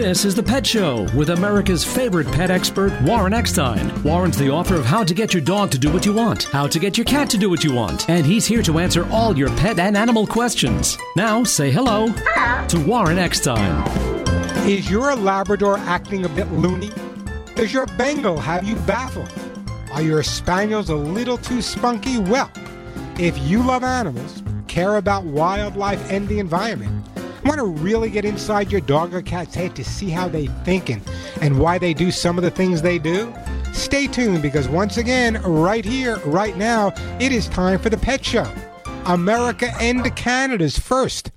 This is The Pet Show with America's favorite pet expert, Warren Eckstein. Warren's the author of How to Get Your Dog to Do What You Want, How to Get Your Cat to Do What You Want, and he's here to answer all your pet and animal questions. Now, say hello, to Warren Eckstein. Is your Labrador acting a bit loony? Does your Bengal have you baffled? Are your Spaniels a little too spunky? Well, if you love animals, care about wildlife and the environment, Want to really get inside your dog or cat's head to see how they think and, and why they do some of the things they do? Stay tuned because once again, right here, right now, it is time for the Pet Show. America and Canada's first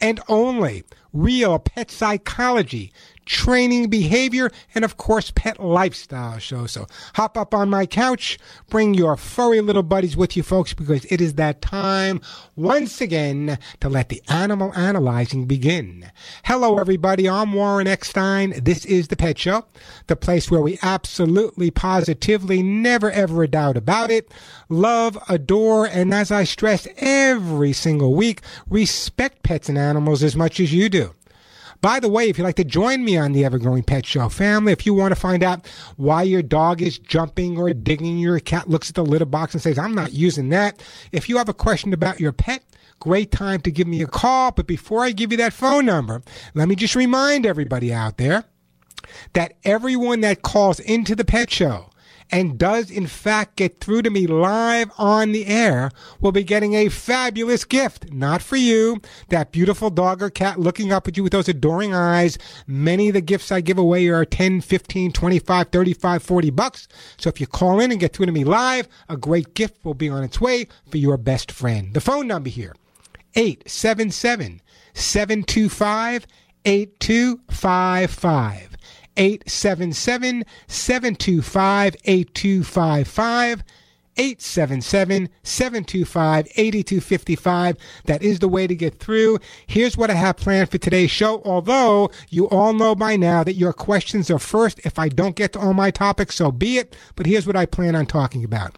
and only real pet psychology training behavior, and of course, pet lifestyle show. So hop up on my couch, bring your furry little buddies with you, folks, because it is that time once again to let the animal analyzing begin. Hello, everybody. I'm Warren Eckstein. This is the Pet Show, the place where we absolutely, positively, never ever a doubt about it, love, adore, and as I stress every single week, respect pets and animals as much as you do. By the way, if you'd like to join me on the Ever Growing Pet Show family, if you want to find out why your dog is jumping or digging, your cat looks at the litter box and says, I'm not using that. If you have a question about your pet, great time to give me a call. But before I give you that phone number, let me just remind everybody out there that everyone that calls into the pet show and does in fact get through to me live on the air will be getting a fabulous gift. Not for you, that beautiful dog or cat looking up at you with those adoring eyes. Many of the gifts I give away are 10, 15, 25, 35, 40 bucks. So if you call in and get through to me live, a great gift will be on its way for your best friend. The phone number here, 877 725 8255. 877 725 8255. 877 725 8255. That is the way to get through. Here's what I have planned for today's show. Although you all know by now that your questions are first. If I don't get to all my topics, so be it. But here's what I plan on talking about.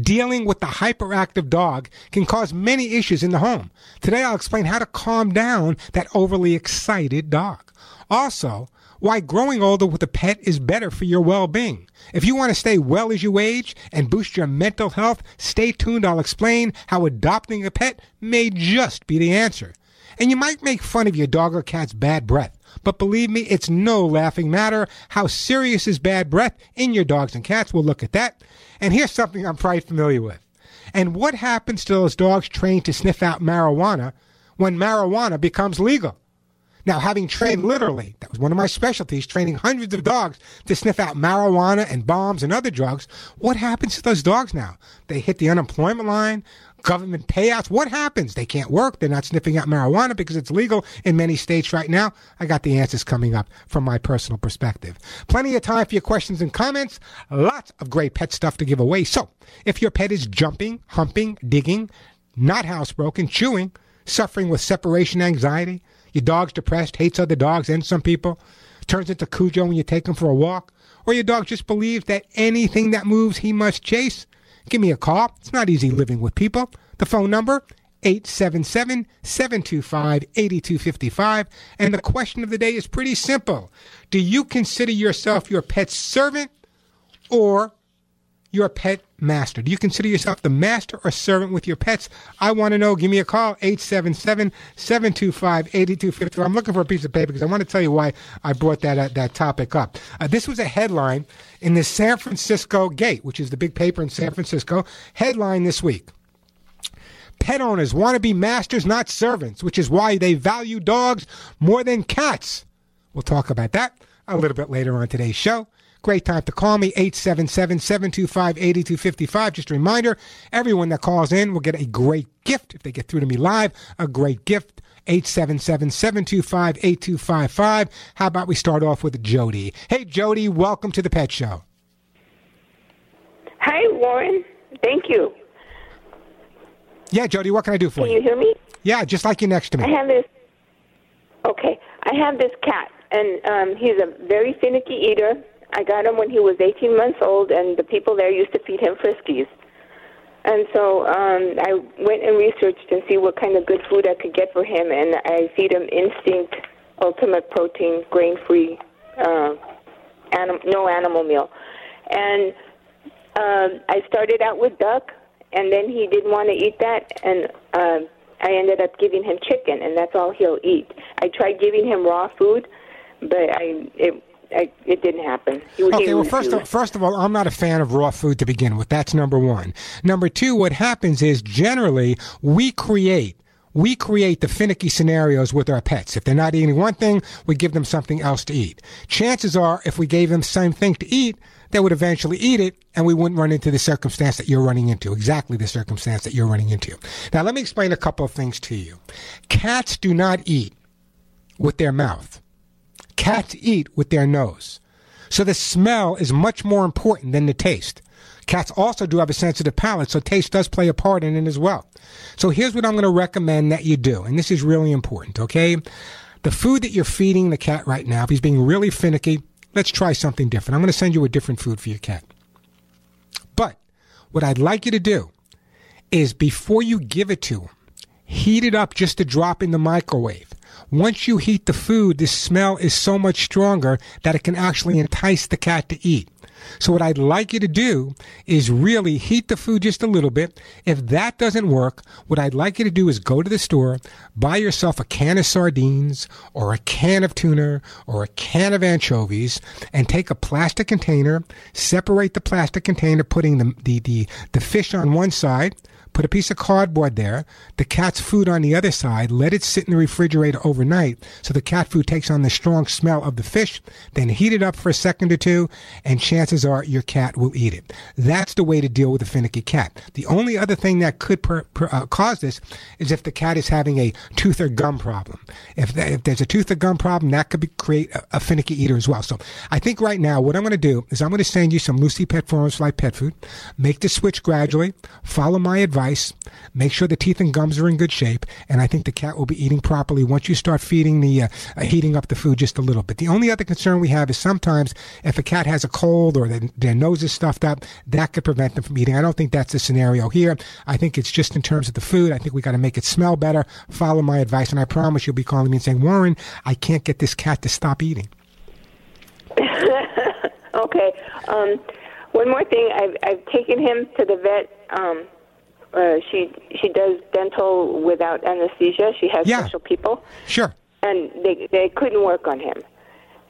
Dealing with the hyperactive dog can cause many issues in the home. Today I'll explain how to calm down that overly excited dog. Also, why growing older with a pet is better for your well being. If you want to stay well as you age and boost your mental health, stay tuned. I'll explain how adopting a pet may just be the answer. And you might make fun of your dog or cat's bad breath. But believe me, it's no laughing matter. How serious is bad breath in your dogs and cats? We'll look at that. And here's something I'm quite familiar with. And what happens to those dogs trained to sniff out marijuana when marijuana becomes legal? Now, having trained literally, that was one of my specialties, training hundreds of dogs to sniff out marijuana and bombs and other drugs, what happens to those dogs now? They hit the unemployment line, government payouts. What happens? They can't work. They're not sniffing out marijuana because it's legal in many states right now. I got the answers coming up from my personal perspective. Plenty of time for your questions and comments. Lots of great pet stuff to give away. So, if your pet is jumping, humping, digging, not housebroken, chewing, suffering with separation anxiety, your dog's depressed, hates other dogs and some people, turns into Cujo when you take him for a walk, or your dog just believes that anything that moves he must chase, give me a call. It's not easy living with people. The phone number, 877 725 8255. And the question of the day is pretty simple Do you consider yourself your pet's servant or your pet master? Do you consider yourself the master or servant with your pets? I want to know. Give me a call, 877-725-8250. I'm looking for a piece of paper because I want to tell you why I brought that, uh, that topic up. Uh, this was a headline in the San Francisco Gate, which is the big paper in San Francisco. Headline this week. Pet owners want to be masters, not servants, which is why they value dogs more than cats. We'll talk about that a little bit later on today's show. Great time to call me, 877 725 8255. Just a reminder everyone that calls in will get a great gift if they get through to me live. A great gift. 877 725 8255. How about we start off with Jody? Hey, Jody, welcome to the Pet Show. Hi, Warren. Thank you. Yeah, Jody, what can I do for you? Can you? you hear me? Yeah, just like you next to me. I have this. Okay, I have this cat, and um, he's a very finicky eater. I got him when he was 18 months old, and the people there used to feed him Friskies. And so um, I went and researched and see what kind of good food I could get for him, and I feed him Instinct ultimate protein, grain free, uh, anim- no animal meal. And um, I started out with duck, and then he didn't want to eat that, and um, I ended up giving him chicken, and that's all he'll eat. I tried giving him raw food, but I it I, it didn't happen. He, okay, he well, first of, first of all, I'm not a fan of raw food to begin with. That's number one. Number two, what happens is generally we create we create the finicky scenarios with our pets. If they're not eating one thing, we give them something else to eat. Chances are, if we gave them the same thing to eat, they would eventually eat it and we wouldn't run into the circumstance that you're running into, exactly the circumstance that you're running into. Now, let me explain a couple of things to you. Cats do not eat with their mouth. Cats eat with their nose. So the smell is much more important than the taste. Cats also do have a sensitive palate, so taste does play a part in it as well. So here's what I'm going to recommend that you do, and this is really important, okay? The food that you're feeding the cat right now, if he's being really finicky, let's try something different. I'm going to send you a different food for your cat. But what I'd like you to do is before you give it to him, heat it up just a drop in the microwave. Once you heat the food, the smell is so much stronger that it can actually entice the cat to eat. So what I'd like you to do is really heat the food just a little bit. If that doesn't work, what I'd like you to do is go to the store, buy yourself a can of sardines or a can of tuna or a can of anchovies and take a plastic container, separate the plastic container, putting the, the, the, the fish on one side, put a piece of cardboard there, the cat's food on the other side, let it sit in the refrigerator overnight so the cat food takes on the strong smell of the fish, then heat it up for a second or two, and chances are your cat will eat it. That's the way to deal with a finicky cat. The only other thing that could per, per, uh, cause this is if the cat is having a tooth or gum problem. If, if there's a tooth or gum problem, that could be, create a, a finicky eater as well. So I think right now what I'm going to do is I'm going to send you some Lucy Pet Formula pet food. Make the switch gradually. Follow my advice advice. Make sure the teeth and gums are in good shape, and I think the cat will be eating properly once you start feeding the uh, uh, heating up the food just a little bit. The only other concern we have is sometimes if a cat has a cold or their, their nose is stuffed up, that could prevent them from eating. I don't think that's the scenario here. I think it's just in terms of the food. I think we got to make it smell better. Follow my advice, and I promise you'll be calling me and saying, Warren, I can't get this cat to stop eating. okay. Um, one more thing. I've, I've taken him to the vet. Um, uh, she she does dental without anesthesia. She has Yeah. special people, Sure. and they they couldn't work on him.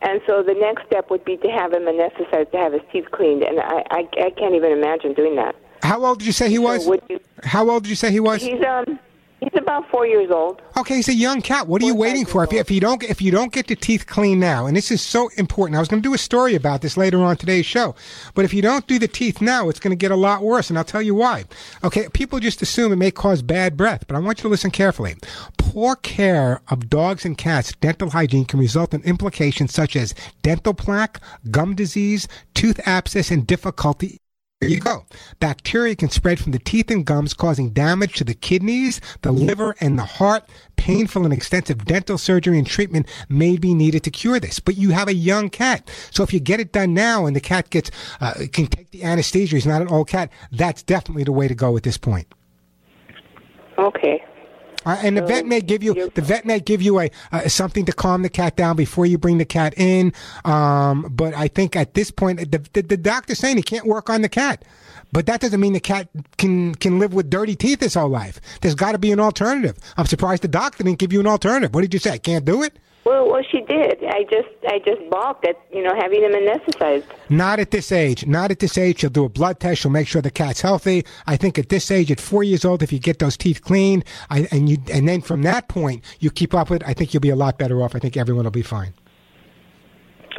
And so the next step would be to have him anesthetized to have his teeth cleaned, and I I, I can't even imagine doing that. How old did you say he was? So you, How old did you say he was? he's um he's about four years old. Okay, he's a young cat. What are you waiting for? If you, if you don't if you don't get the teeth clean now, and this is so important. I was going to do a story about this later on today's show, but if you don't do the teeth now, it's going to get a lot worse, and I'll tell you why. Okay, people just assume it may cause bad breath, but I want you to listen carefully. Poor care of dogs and cats' dental hygiene can result in implications such as dental plaque, gum disease, tooth abscess, and difficulty there you go. Bacteria can spread from the teeth and gums, causing damage to the kidneys, the liver, and the heart. Painful and extensive dental surgery and treatment may be needed to cure this. But you have a young cat, so if you get it done now and the cat gets uh, can take the anesthesia, he's not an old cat. That's definitely the way to go at this point. Okay. Uh, and the vet may give you the vet may give you a uh, something to calm the cat down before you bring the cat in. Um, but I think at this point, the, the, the doctor's saying he can't work on the cat. But that doesn't mean the cat can can live with dirty teeth his whole life. There's got to be an alternative. I'm surprised the doctor didn't give you an alternative. What did you say? I can't do it. Well, well, she did. I just, I just balked at you know having him anesthetized. Not at this age. Not at this age. She'll do a blood test. She'll make sure the cat's healthy. I think at this age, at four years old, if you get those teeth cleaned, I, and you, and then from that point, you keep up with. it, I think you'll be a lot better off. I think everyone will be fine.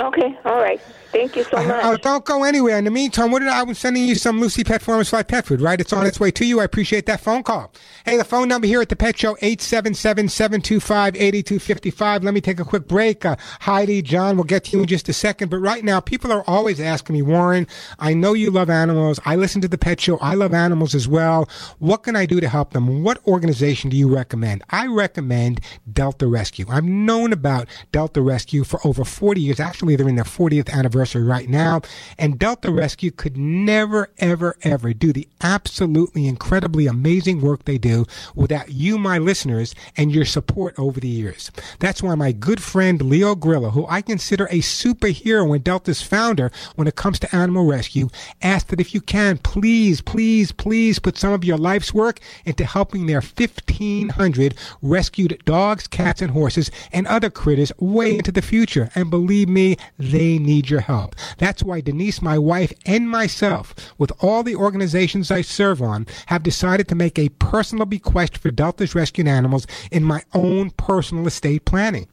Okay, all right. Thank you so Uh, much. uh, don't go anywhere. In the meantime, what did I, I was sending you some Lucy Pet Farmers Fly Pet Food, right? It's on its way to you. I appreciate that phone call. Hey, the phone number here at the Pet Show, 877-725-8255. Let me take a quick break. Uh, Heidi, John, we'll get to you in just a second. But right now, people are always asking me, Warren, I know you love animals. I listen to the Pet Show. I love animals as well. What can I do to help them? What organization do you recommend? I recommend Delta Rescue. I've known about Delta Rescue for over 40 years. Actually, they're in their 40th anniversary anniversary right now. And Delta Rescue could never, ever, ever do the absolutely incredibly amazing work they do without you, my listeners, and your support over the years. That's why my good friend Leo Grillo, who I consider a superhero and Delta's founder when it comes to animal rescue, asked that if you can, please, please, please put some of your life's work into helping their 1,500 rescued dogs, cats, and horses and other critters way into the future. And believe me, they need your help. That's why Denise, my wife, and myself, with all the organizations I serve on, have decided to make a personal bequest for Delta's rescued animals in my own personal estate planning.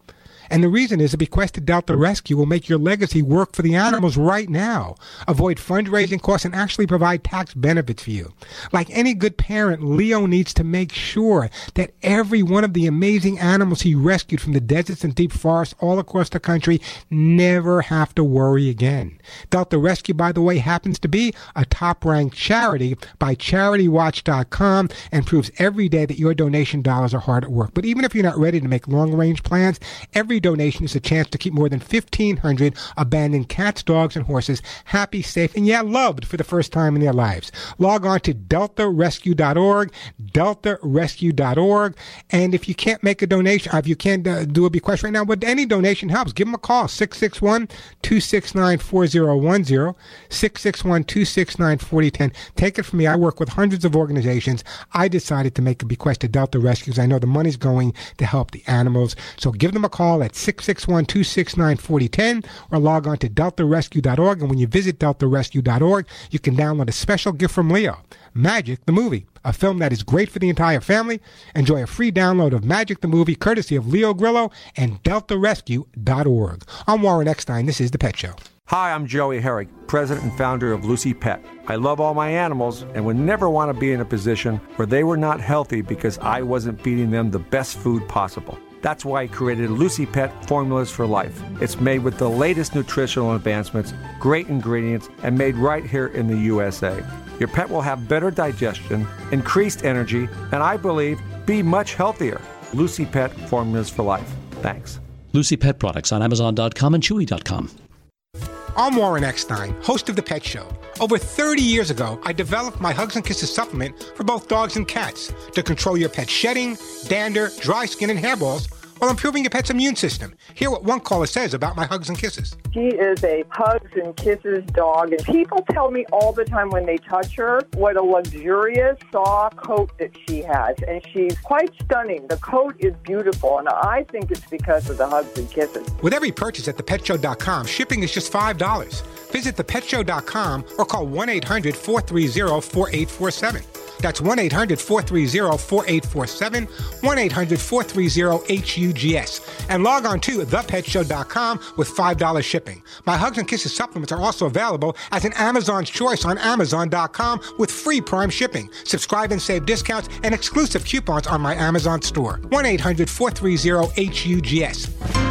And the reason is a bequest to Delta Rescue will make your legacy work for the animals right now, avoid fundraising costs, and actually provide tax benefits for you. Like any good parent, Leo needs to make sure that every one of the amazing animals he rescued from the deserts and deep forests all across the country never have to worry again. Delta Rescue, by the way, happens to be a top ranked charity by CharityWatch.com and proves every day that your donation dollars are hard at work. But even if you're not ready to make long range plans, every donation is a chance to keep more than 1,500 abandoned cats, dogs, and horses happy, safe, and yet loved for the first time in their lives. Log on to deltarescue.org, deltarescue.org, and if you can't make a donation, if you can't uh, do a bequest right now, but any donation helps. Give them a call, 661 269 4010, 661 269 4010. Take it from me. I work with hundreds of organizations. I decided to make a bequest to Delta Rescues. I know the money's going to help the animals. So give them a call at 661 269 4010 or log on to deltarescue.org. And when you visit deltarescue.org, you can download a special gift from Leo Magic the Movie, a film that is great for the entire family. Enjoy a free download of Magic the Movie courtesy of Leo Grillo and deltarescue.org. I'm Warren Eckstein. This is The Pet Show. Hi, I'm Joey Herrick, president and founder of Lucy Pet. I love all my animals and would never want to be in a position where they were not healthy because I wasn't feeding them the best food possible. That's why I created Lucy Pet Formulas for Life. It's made with the latest nutritional advancements, great ingredients, and made right here in the USA. Your pet will have better digestion, increased energy, and I believe be much healthier. Lucy Pet Formulas for Life. Thanks. Lucy Pet products on Amazon.com and Chewy.com. I'm Warren Eckstein, host of The Pet Show. Over 30 years ago, I developed my Hugs and Kisses supplement for both dogs and cats to control your pet's shedding, dander, dry skin, and hairballs while improving your pet's immune system. Hear what one caller says about my Hugs and Kisses. She is a Hugs and Kisses dog, and people tell me all the time when they touch her what a luxurious, soft coat that she has, and she's quite stunning. The coat is beautiful, and I think it's because of the Hugs and Kisses. With every purchase at thepetshow.com, shipping is just $5. Visit thepetshow.com or call 1 800 430 4847. That's 1 800 430 4847, 1 800 430 HUGS. And log on to thepetshow.com with $5 shipping. My Hugs and Kisses supplements are also available as an Amazon's Choice on Amazon.com with free Prime shipping. Subscribe and save discounts and exclusive coupons on my Amazon store. 1 800 430 HUGS.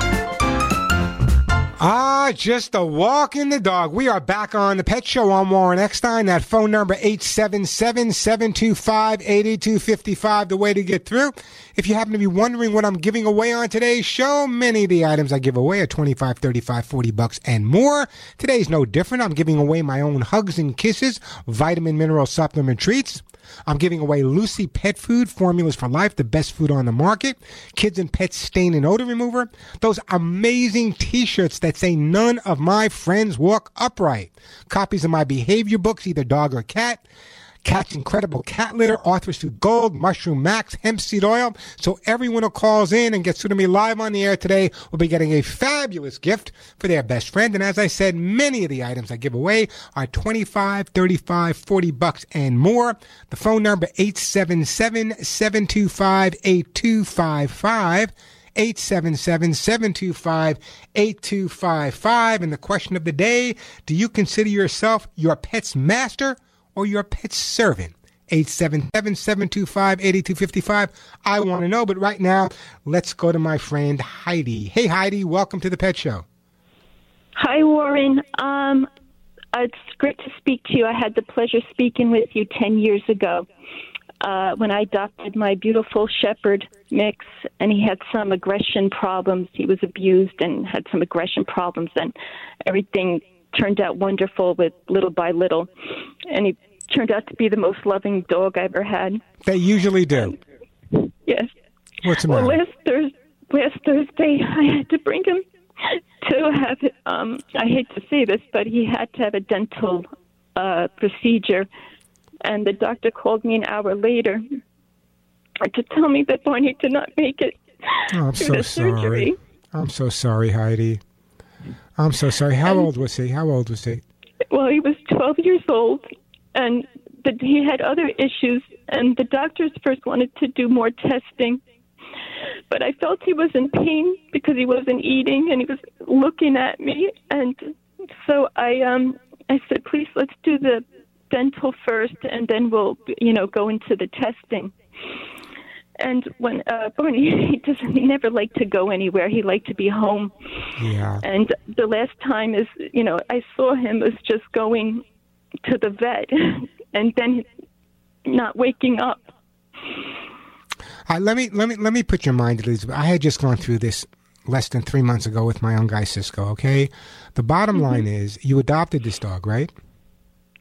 Ah, just a walk in the dog. We are back on the Pet Show on Warren Eckstein. That phone number 877-725-8255, the way to get through. If you happen to be wondering what I'm giving away on today's show, many of the items I give away are 25, 35, 40 bucks and more. Today's no different. I'm giving away my own Hugs and Kisses vitamin mineral supplement treats. I'm giving away Lucy Pet Food Formulas for Life, the best food on the market. Kids and Pets Stain and Odor Remover. Those amazing t-shirts that say none of my friends walk upright. Copies of my behavior books, either dog or cat. Cat's Incredible Cat Litter, Arthur's Food Gold, Mushroom Max, Hemp Seed Oil. So everyone who calls in and gets through to me live on the air today will be getting a fabulous gift for their best friend. And as I said, many of the items I give away are 25, 35, 40 bucks and more. The phone number 877-725-8255. 877-725-8255. And the question of the day, do you consider yourself your pet's master or your pet's servant? 877-725-8255. I want to know, but right now, let's go to my friend Heidi. Hey, Heidi, welcome to the Pet Show. Hi, Warren. Um, it's great to speak to you. I had the pleasure speaking with you 10 years ago uh, when I adopted my beautiful shepherd mix, and he had some aggression problems. He was abused and had some aggression problems, and everything turned out wonderful with little by little, and he turned out to be the most loving dog I ever had. They usually do. Yes. What's the Well, matter? last Thursday, last Thursday, I had to bring him to have. Um, I hate to say this, but he had to have a dental uh, procedure, and the doctor called me an hour later to tell me that Barney did not make it Oh, I'm so sorry. surgery. I'm so sorry, Heidi. I'm so sorry. How old was he? How old was he? Well, he was 12 years old, and that he had other issues, and the doctors first wanted to do more testing. But I felt he was in pain because he wasn't eating and he was looking at me, and so I um I said, please let's do the dental first, and then we'll you know go into the testing. And when uh, Barney, he doesn't, he never liked to go anywhere. He liked to be home. Yeah. And the last time is, you know, I saw him was just going to the vet and then not waking up. Uh, let me let me let me put your mind at ease. I had just gone through this less than three months ago with my own guy Cisco. Okay, the bottom Mm-hmm. line is you adopted this dog, right?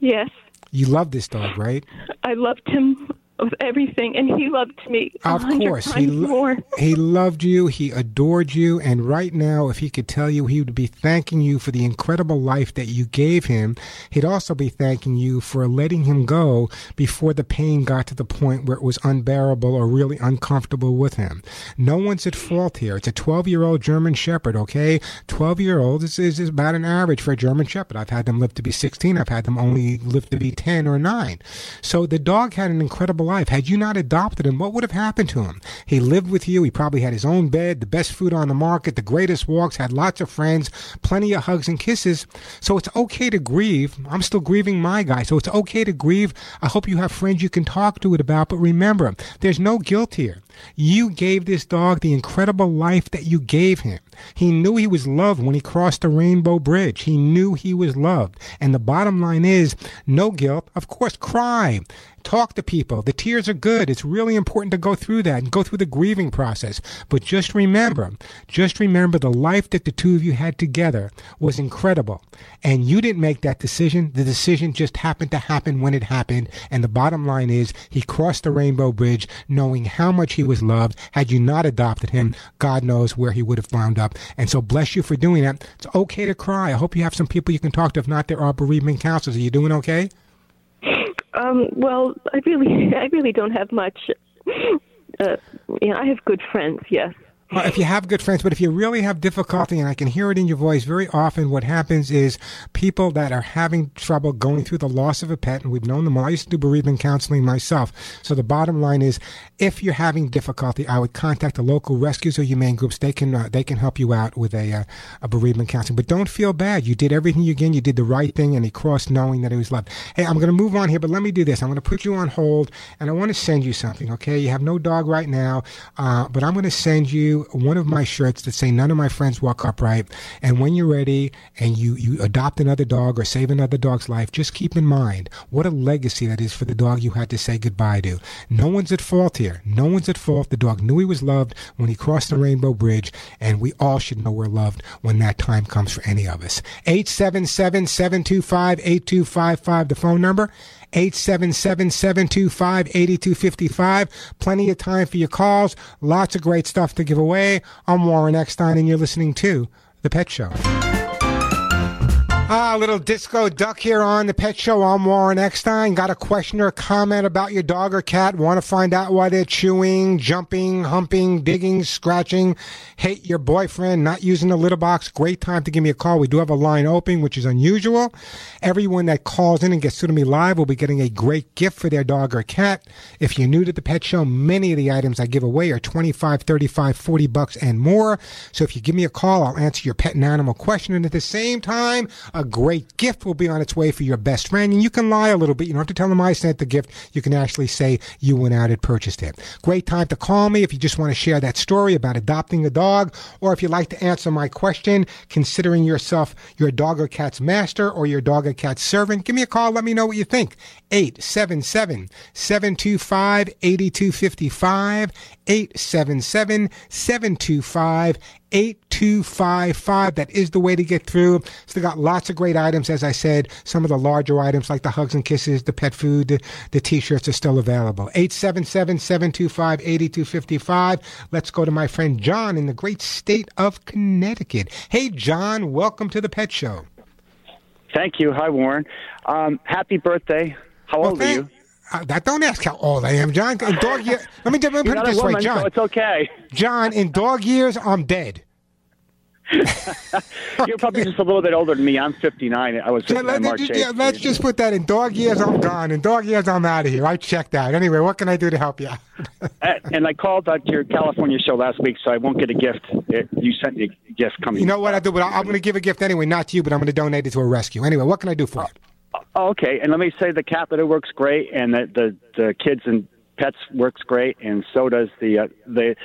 Yes, You love this dog, right? I loved him with everything, and he loved me. a Of course, he lo- more. he loved you. He adored you. And right now, if he could tell you, he would be thanking you for the incredible life that you gave him. He'd also be thanking you for letting him go before the pain got to the point where it was unbearable or really uncomfortable with him. No one's at fault here. It's a 12-year-old German Shepherd. Okay, 12-year-old is, is is about an average for a German Shepherd. I've had them live to be 16. I've had them only live to be 10 or 9. So the dog had an incredible life. Had you not adopted him, what would have happened to him? He lived with you. He probably had his own bed, the best food on the market, the greatest walks, had lots of friends, plenty of hugs and kisses. So it's okay to grieve. I'm still grieving my guy. So it's okay to grieve. I hope you have friends you can talk to it about. But remember, there's no guilt here. You gave this dog the incredible life that you gave him. He knew he was loved when he crossed the rainbow bridge. He knew he was loved. And the bottom line is no guilt. Of course, cry. Talk to people. The tears are good. It's really important to go through that and go through the grieving process. But just remember, just remember the life that the two of you had together was incredible. And you didn't make that decision. The decision just happened to happen when it happened. And the bottom line is he crossed the rainbow bridge knowing how much he was loved. Had you not adopted him, God knows where he would have wound up. And so bless you for doing that. It's okay to cry. I hope you have some people you can talk to. If not, there are bereavement counselors. Are you doing okay? Um, well, I really, I really don't have much. Uh, know, I have good friends. Yes. Well, if you have good friends, but if you really have difficulty, and I can hear it in your voice, very often what happens is people that are having trouble going through the loss of a pet, and we've known them. Well, I used to do bereavement counseling myself. So the bottom line is, if you're having difficulty, I would contact the local rescues or humane groups. They can uh, they can help you out with a uh, a bereavement counseling. But don't feel bad. You did everything you can. You did the right thing, and he crossed knowing that he was loved. Hey, I'm going to move on here, but let me do this. I'm going to put you on hold, and I want to send you something. Okay, you have no dog right now, uh, but I'm going to send you one of my shirts that say "None of my friends walk upright." And when you're ready, and you you adopt another dog or save another dog's life, just keep in mind what a legacy that is for the dog you had to say goodbye to. No one's at fault here. No one's at fault. The dog knew he was loved when he crossed the rainbow bridge, and we all should know we're loved when that time comes for any of us. 877 725 8255, the phone number. 877-725-8255. Plenty of time for your calls. Lots of great stuff to give away. I'm Warren Eckstein, and you're listening to The Pet Show. Ah, little disco duck here on the Pet Show. I'm Warren Eckstein. Got a question or a comment about your dog or cat? Want to find out why they're chewing, jumping, humping, digging, scratching? Hate your boyfriend not using the litter box? Great time to give me a call. We do have a line open, which is unusual. Everyone that calls in and gets through to me live will be getting a great gift for their dog or cat. If you're new to the Pet Show, many of the items I give away are 25, 35, 40 bucks and more. So if you give me a call, I'll answer your pet and animal question. And at the same time, a great gift will be on its way for your best friend. And you can lie a little bit. You don't have to tell them I sent the gift. You can actually say you went out and purchased it. Great time to call me if you just want to share that story about adopting a dog, or if you'd like to answer my question, considering yourself your dog or cat's master or your dog or cat's servant. Give me a call. Let me know what you think. 877 725 8255. 877 725 8255. That is the way to get through. Still got lots of great items. As I said, some of the larger items like the hugs and kisses, the pet food, the, the t-shirts are still available. 877-725-8255. Let's go to my friend John in the great state of Connecticut. Hey, John, welcome to the Pet Show. Thank you. Hi, Warren. Um, happy birthday. How old well, are you? Uh, that don't ask how old I am, John. In dog year, let me, let me put it this woman, way, John. So it's okay. John, in dog years, I'm dead. You're probably just a little bit older than me. I'm 59. I was 59 let, March just, 8th. yeah, let's just put that in dog years. I'm gone. In dog years, I'm out of here. I checked out. Anyway, what can I do to help you? and I called out to your California show last week, so I won't get a gift. It, you sent me a gift coming. You know what I do? But I'm going to give a gift anyway, not to you, but I'm going to donate it to a rescue. Anyway, what can I do for you? Oh, okay, and let me say the cat litter works great, and the the, the kids and pets works great, and so does the uh, the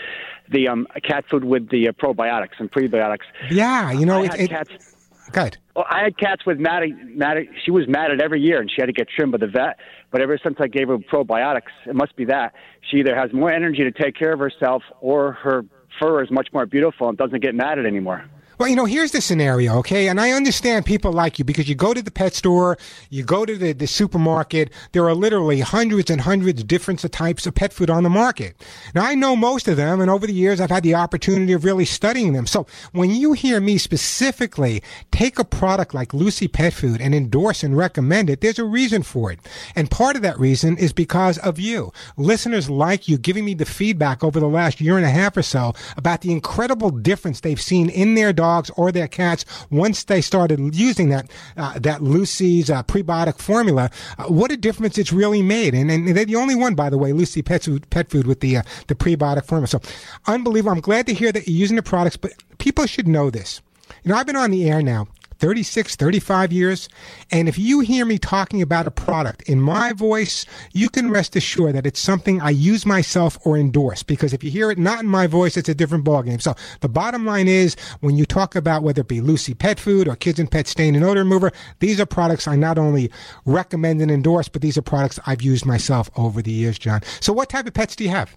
the um, cat food with the uh, probiotics and prebiotics. Yeah, you know, I it, had it, cats. good. Well, I had cats with matted, matted. She was matted every year, and she had to get trimmed by the vet. But ever since I gave her probiotics, it must be that she either has more energy to take care of herself, or her fur is much more beautiful and doesn't get matted anymore. Well, you know, here's the scenario, okay? And I understand people like you because you go to the pet store, you go to the, the supermarket, there are literally hundreds and hundreds of different types of pet food on the market. Now, I know most of them, and over the years, I've had the opportunity of really studying them. So when you hear me specifically take a product like Lucy Pet Food and endorse and recommend it, there's a reason for it. And part of that reason is because of you. Listeners like you giving me the feedback over the last year and a half or so about the incredible difference they've seen in their dogs or their cats once they started using that uh, that Lucy's uh, prebiotic formula. Uh, what a difference it's really made, and, and they're the only one, by the way, Lucy Pet Food, pet food with the uh, the prebiotic formula. So unbelievable. I'm glad to hear that you're using the products, but people should know this. You know, I've been on the air now 36, 35 years. And if you hear me talking about a product in my voice, you can rest assured that it's something I use myself or endorse. Because if you hear it not in my voice, it's a different ballgame. So the bottom line is when you talk about whether it be Lucy Pet Food or Kids and Pet Stain and Odor Remover, these are products I not only recommend and endorse, but these are products I've used myself over the years, John. So what type of pets do you have?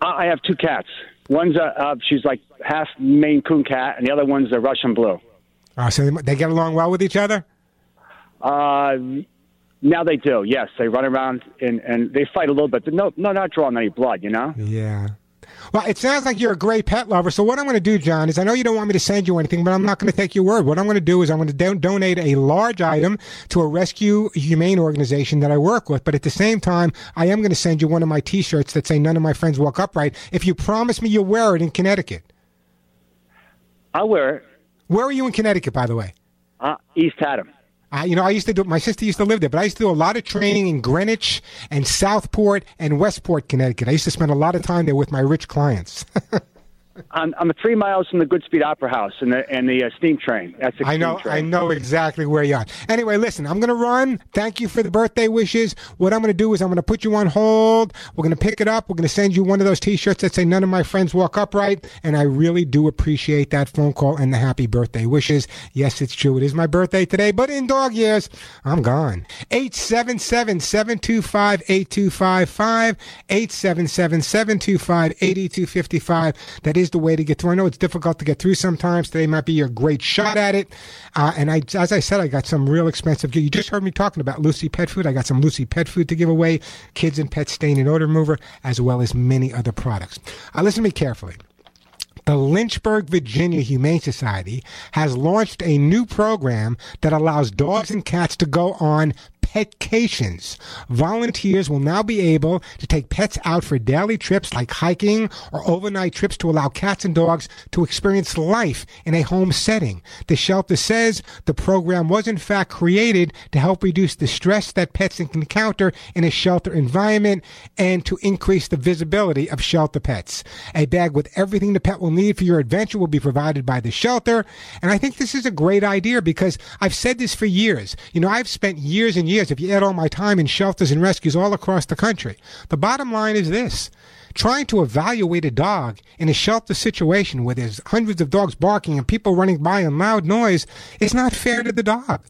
I have two cats. One's a uh, she's like half Maine Coon cat, and the other one's a Russian Blue. Uh, so they, they get along well with each other? Uh, now they do. Yes, they run around and and they fight a little bit, but no, no, not drawing any blood. You know. Yeah. Well, it sounds like you're a great pet lover. So what I'm going to do, John, is I know you don't want me to send you anything, but I'm not going to take your word. What I'm going to do is I'm going to don- donate a large item to a rescue humane organization that I work with. But at the same time, I am going to send you one of my T-shirts that say "None of my friends walk upright." If you promise me you'll wear it in Connecticut. I'll wear it. Where are you in Connecticut, by the way? Uh, East Haddam. Uh, you know, I used to do. My sister used to live there, but I used to do a lot of training in Greenwich and Southport and Westport, Connecticut. I used to spend a lot of time there with my rich clients. I'm, I'm three miles from the Goodspeed Opera House and the and the uh, steam train. That's the I know, train. I know exactly where you are. Anyway, listen, I'm going to run. Thank you for the birthday wishes. What I'm going to do is I'm going to put you on hold. We're going to pick it up. We're going to send you one of those T-shirts that say "None of my friends walk upright," and I really do appreciate that phone call and the happy birthday wishes. Yes, it's true. It is my birthday today, but in dog years, I'm gone. 877-725-8255. 877-725-8255. That is the way to get through. I know it's difficult to get through sometimes. Today might be your great shot at it. Uh, and I, as I said, I got some real expensive. You just heard me talking about Lucy Pet Food. I got some Lucy Pet Food to give away, kids and pet stain and odor remover, as well as many other products. Uh, listen to me carefully. The Lynchburg, Virginia Humane Society has launched a new program that allows dogs and cats to go on petcations. Volunteers will now be able to take pets out for daily trips like hiking or overnight trips to allow cats and dogs to experience life in a home setting. The shelter says the program was in fact created to help reduce the stress that pets encounter in a shelter environment and to increase the visibility of shelter pets. A bag with everything the pet will need for your adventure will be provided by the shelter. And I think this is a great idea because I've said this for years. You know, I've spent years and years, if you add all my time in shelters and rescues all across the country. The bottom line is this. Trying to evaluate a dog in a shelter situation where there's hundreds of dogs barking and people running by and loud noise is not fair to the dog.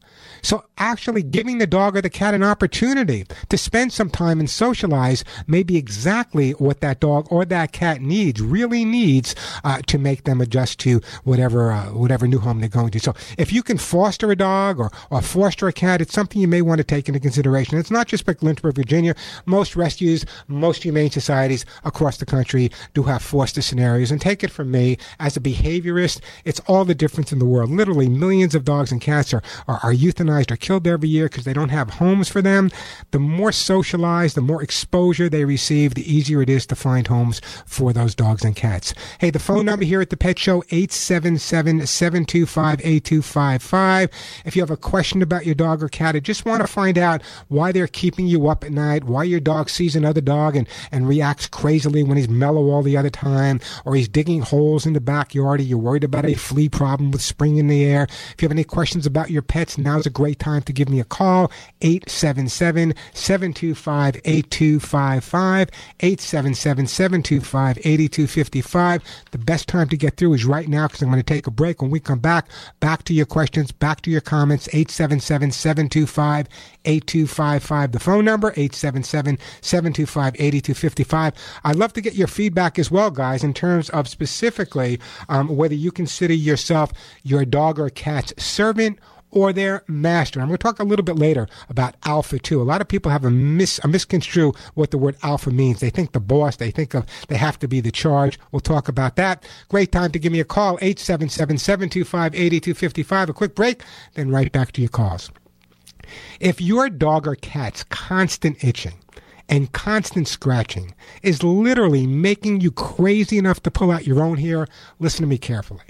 So actually giving the dog or the cat an opportunity to spend some time and socialize may be exactly what that dog or that cat needs, really needs uh, to make them adjust to whatever uh, whatever new home they're going to. So if you can foster a dog or, or foster a cat, it's something you may want to take into consideration. It's not just Lynchburg, Virginia. Most rescues, most humane societies across the country do have foster scenarios. And take it from me, as a behaviorist, it's all the difference in the world. Literally millions of dogs and cats are, are, are euthanized or killed every year because they don't have homes for them. The more socialized, the more exposure they receive, the easier it is to find homes for those dogs and cats. Hey, the phone number here at the Pet Show, 877-725-8255. If you have a question about your dog or cat or just want to find out why they're keeping you up at night, why your dog sees another dog and, and reacts when he's mellow all the other time, or he's digging holes in the backyard, or you're worried about a flea problem with spring in the air. If you have any questions about your pets, now's a great time to give me a call. 877 725 8255 877 725 8255 the best time to get through is right now because I'm going to take a break. When we come back back to your questions back to your comments 877 725 8255 the phone number 877 725 8255 I'd love to get your feedback as well guys in terms of specifically um, whether you consider yourself your dog or cat's servant or their master. I'm going to talk a little bit later about alpha too. A lot of people have a mis a misconstrue what the word alpha means. They think the boss. They think of they have to be the charge. We'll talk about that. Great time to give me a call 877-725-8255. A quick break, then right back to your calls. If your dog or cat's constant itching and constant scratching is literally making you crazy enough to pull out your own hair, listen to me carefully.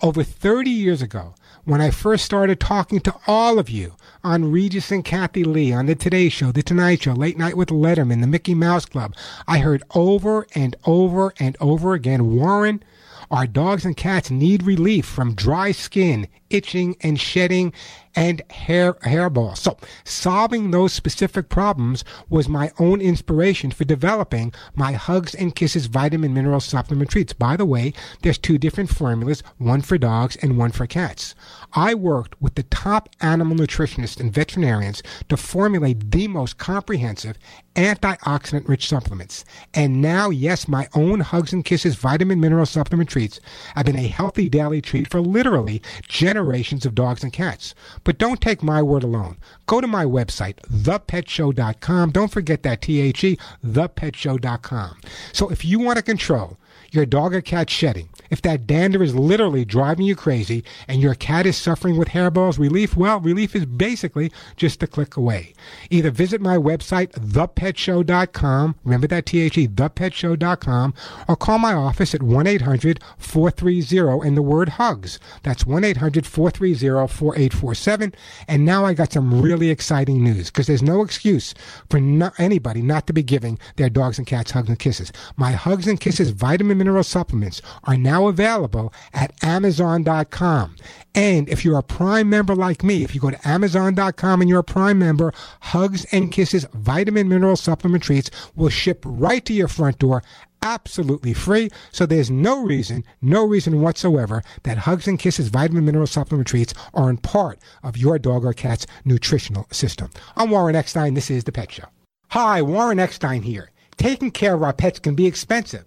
Over 30 years ago, when I first started talking to all of you on Regis and Kathie Lee, on the Today Show, the Tonight Show, Late Night with Letterman, the Mickey Mouse Club, I heard over and over and over again, Warren, our dogs and cats need relief from dry skin, itching, and shedding, and hair hairballs. So solving those specific problems was my own inspiration for developing my Hugs and Kisses vitamin mineral supplement treats. By the way, there's two different formulas, one for dogs and one for cats. I worked with the top animal nutritionists and veterinarians to formulate the most comprehensive antioxidant rich supplements. And now, yes, my own Hugs and Kisses vitamin mineral supplement treats have been a healthy daily treat for literally generations of dogs and cats. But don't take my word alone. Go to my website, thepetshow.com. Don't forget that T-H-E, thepetshow.com. So if you want to control your dog or cat shedding, if that dander is literally driving you crazy and your cat is suffering with hairballs, relief, well, relief is basically just a click away. Either visit my website, thepetshow.com, remember that T-H-E, thepetshow.com, or call my office at 1-800-430 and the word HUGS. That's 1-800-430-4847. And now I got some really exciting news because there's no excuse for not anybody not to be giving their dogs and cats hugs and kisses. My Hugs and Kisses vitamin mineral supplements are now now available at Amazon.com. And if you're a Prime member like me, if you go to Amazon.com and you're a Prime member, Hugs and Kisses vitamin mineral supplement treats will ship right to your front door absolutely free. So there's no reason, no reason whatsoever that Hugs and Kisses vitamin mineral supplement treats aren't part of your dog or cat's nutritional system. I'm Warren Eckstein. This is The Pet Show. Hi, Warren Eckstein here. Taking care of our pets can be expensive.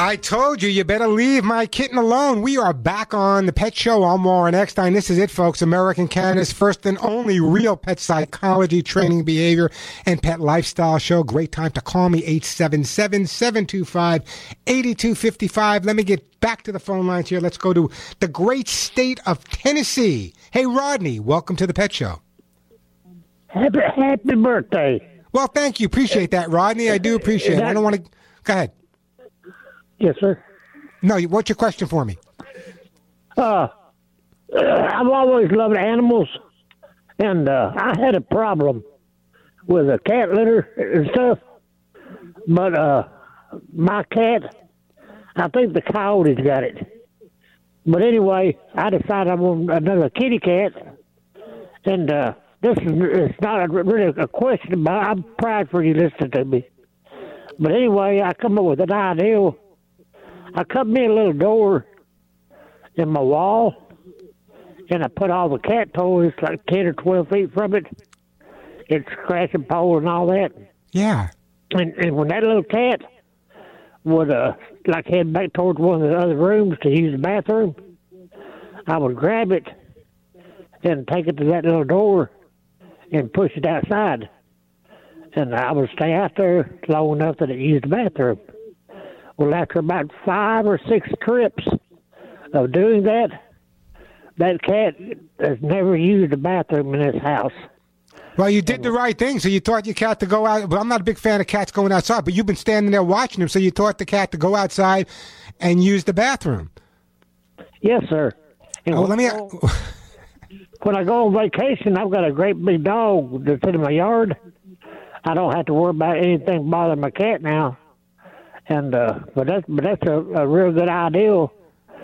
I told you, you better leave my kitten alone. We are back on the Pet Show. I'm Warren Eckstein. This is it, folks. American Canada's first and only real pet psychology, training, behavior, and pet lifestyle show. Great time to call me, 877-725-8255. Let me get back to the phone lines here. Let's go to the great state of Tennessee. Hey, Rodney, welcome to the Pet Show. Happy, happy birthday. Well, thank you. Appreciate that, Rodney. I do appreciate it. I don't want to... Go ahead. Yes, sir. No, what's your question for me? Uh, I've always loved animals, and uh, I had a problem with a cat litter and stuff. But uh, my cat, I think the coyotes got it. But anyway, I decided I want another kitty cat, and uh, this is it's not a, really a question, but I'm proud for you listening to me. But anyway, I come up with an idea. I cut me a little door in my wall, and I put all the cat toys like ten or twelve feet from it. It's scratching pole and all that. Yeah. And, and when that little cat would uh like head back towards one of the other rooms to use the bathroom, I would grab it and take it to that little door and push it outside. And I would stay out there long enough that it used the bathroom. Well, after about five or six trips of doing that, that cat has never used the bathroom in this house. Well, you did the right thing. So you taught your cat to go out. But I'm not a big fan of cats going outside. But you've been standing there watching him, so you taught the cat to go outside and use the bathroom. Yes, sir. And Oh, let me. when I go on vacation, I've got a great big dog that's in my yard. I don't have to worry about anything bothering my cat now. And uh, but that's but that's a, a real good idea.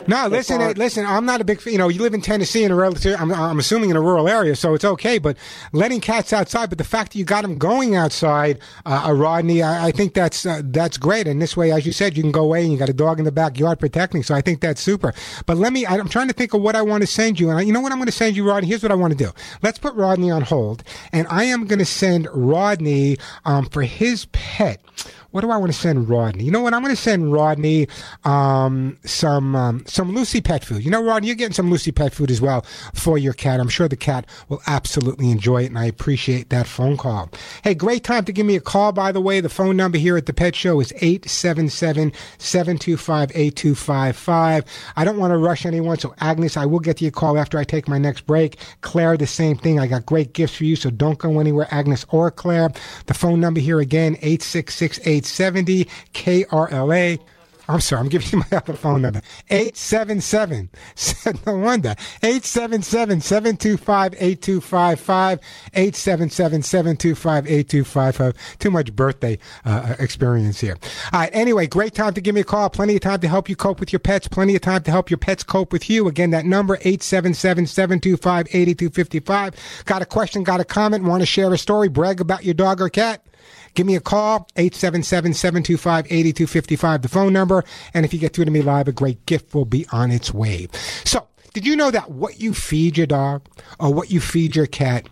No, listen, hey, listen. I'm not a big. You know, you live in Tennessee in a rural. I'm, I'm assuming in a rural area, so it's okay. But letting cats outside, but the fact that you got them going outside, uh, uh, Rodney, I, I think that's uh, that's great. And this way, as you said, you can go away and you got a dog in the backyard protecting. So I think that's super. But let me. I'm trying to think of what I want to send you, and I, you know what I'm going to send you, Rodney. Here's what I want to do. Let's put Rodney on hold, and I am going to send Rodney um, for his pet. What do I want to send Rodney? You know what? I'm going to send Rodney um, some um, some Lucy pet food. You know, Rodney, you're getting some Lucy pet food as well for your cat. I'm sure the cat will absolutely enjoy it, and I appreciate that phone call. Hey, great time to give me a call, by the way. The phone number here at the Pet Show is 877 725 8255. I don't want to rush anyone, so Agnes, I will get you a call after I take my next break. Claire, the same thing. I got great gifts for you, so don't go anywhere, Agnes or Claire. The phone number here again, 866 870 KRLA. I'm sorry, I'm giving you my other phone number. 877, no wonder, 877-725-8255, 877-725-8255. Too much birthday uh, experience here. All right, anyway, great time to give me a call. Plenty of time to help you cope with your pets. Plenty of time to help your pets cope with you. Again, that number, 877-725-8255. Got a question, got a comment, want to share a story, brag about your dog or cat? Give me a call, 877-725-8255, the phone number. And if you get through to me live, a great gift will be on its way. So, did you know that what you feed your dog or what you feed your cat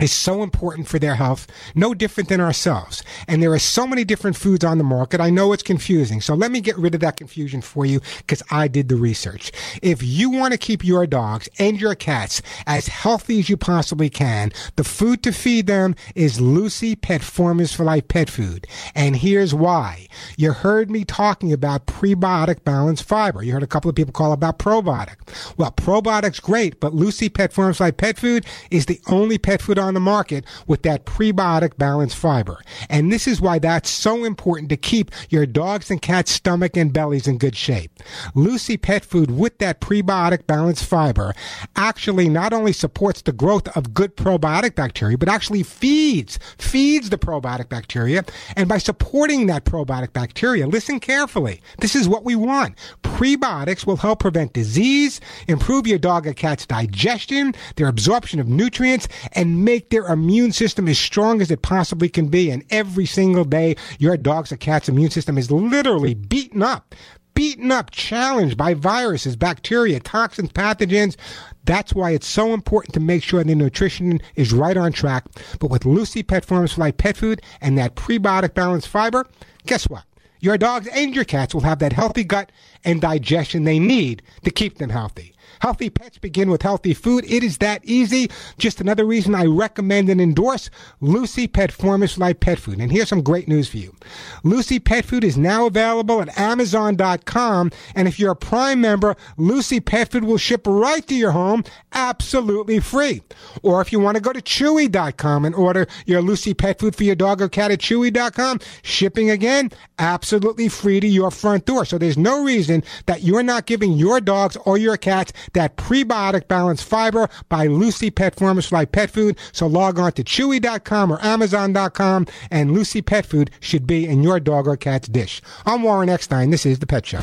is so important for their health, no different than ourselves. And there are so many different foods on the market. I know it's confusing. So let me get rid of that confusion for you because I did the research. If you want to keep your dogs and your cats as healthy as you possibly can, the food to feed them is Lucy Pet Formulas for Life pet food. And here's why. You heard me talking about prebiotic balanced fiber. You heard a couple of people call about probiotic. Well, probiotic's great, but Lucy Pet Formulas for Life pet food is the only pet food on the market with that prebiotic balanced fiber. And this is why that's so important to keep your dogs and cats' stomach and bellies in good shape. Lucy Pet Food with that prebiotic balanced fiber actually not only supports the growth of good probiotic bacteria, but actually feeds, feeds the probiotic bacteria. And by supporting that probiotic bacteria, listen carefully. This is what we want. Prebiotics will help prevent disease, improve your dog or cat's digestion, their absorption of nutrients, and make their immune system as strong as it possibly can be. And every single day, your dog's or cat's immune system is literally beaten up beaten up, challenged by viruses, bacteria, toxins, pathogens. That's why it's so important to make sure the nutrition is right on track. But with Lucy Pet Formulas for Life pet food and that prebiotic balanced fiber, guess what? Your dogs and your cats will have that healthy gut and digestion they need to keep them healthy. Healthy pets begin with healthy food. It is that easy. Just another reason I recommend and endorse Lucy Pet Formulas Life Pet Food. And here's some great news for you. Lucy Pet Food is now available at Amazon.com. And if you're a Prime member, Lucy Pet Food will ship right to your home absolutely free. Or if you want to go to Chewy.com and order your Lucy Pet Food for your dog or cat at Chewy.com, shipping again, absolutely free to your front door. So there's no reason that you're not giving your dogs or your cats that prebiotic balanced fiber by Lucy Pet Formulas Life Pet Food. So log on to Chewy.com or Amazon.com and Lucy Pet Food should be in your dog or cat's dish. I'm Warren Eckstein. This is The Pet Show.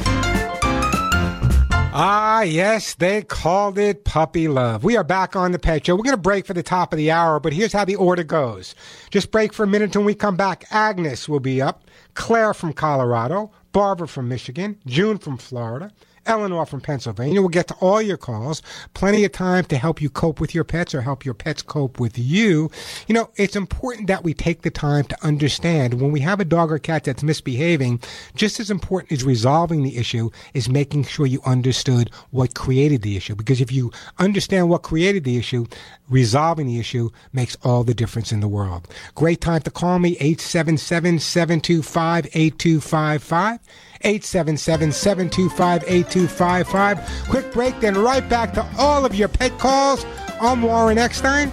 Ah, yes, they called it puppy love. We are back on the pet show. We're going to break for the top of the hour, but here's how the order goes. Just break for a minute until we come back. Agnes will be up, Claire from Colorado, Barbara from Michigan, June from Florida, Eleanor from Pennsylvania. We'll get to all your calls. Plenty of time to help you cope with your pets or help your pets cope with you. You know, it's important that we take the time to understand when we have a dog or cat that's misbehaving, just as important as resolving the issue is making sure you understood what created the issue. Because if you understand what created the issue, resolving the issue makes all the difference in the world. Great time to call me, 877 725 8255. 877 725 8255. Quick break, then right back to all of your pet calls. I'm Warren Eckstein,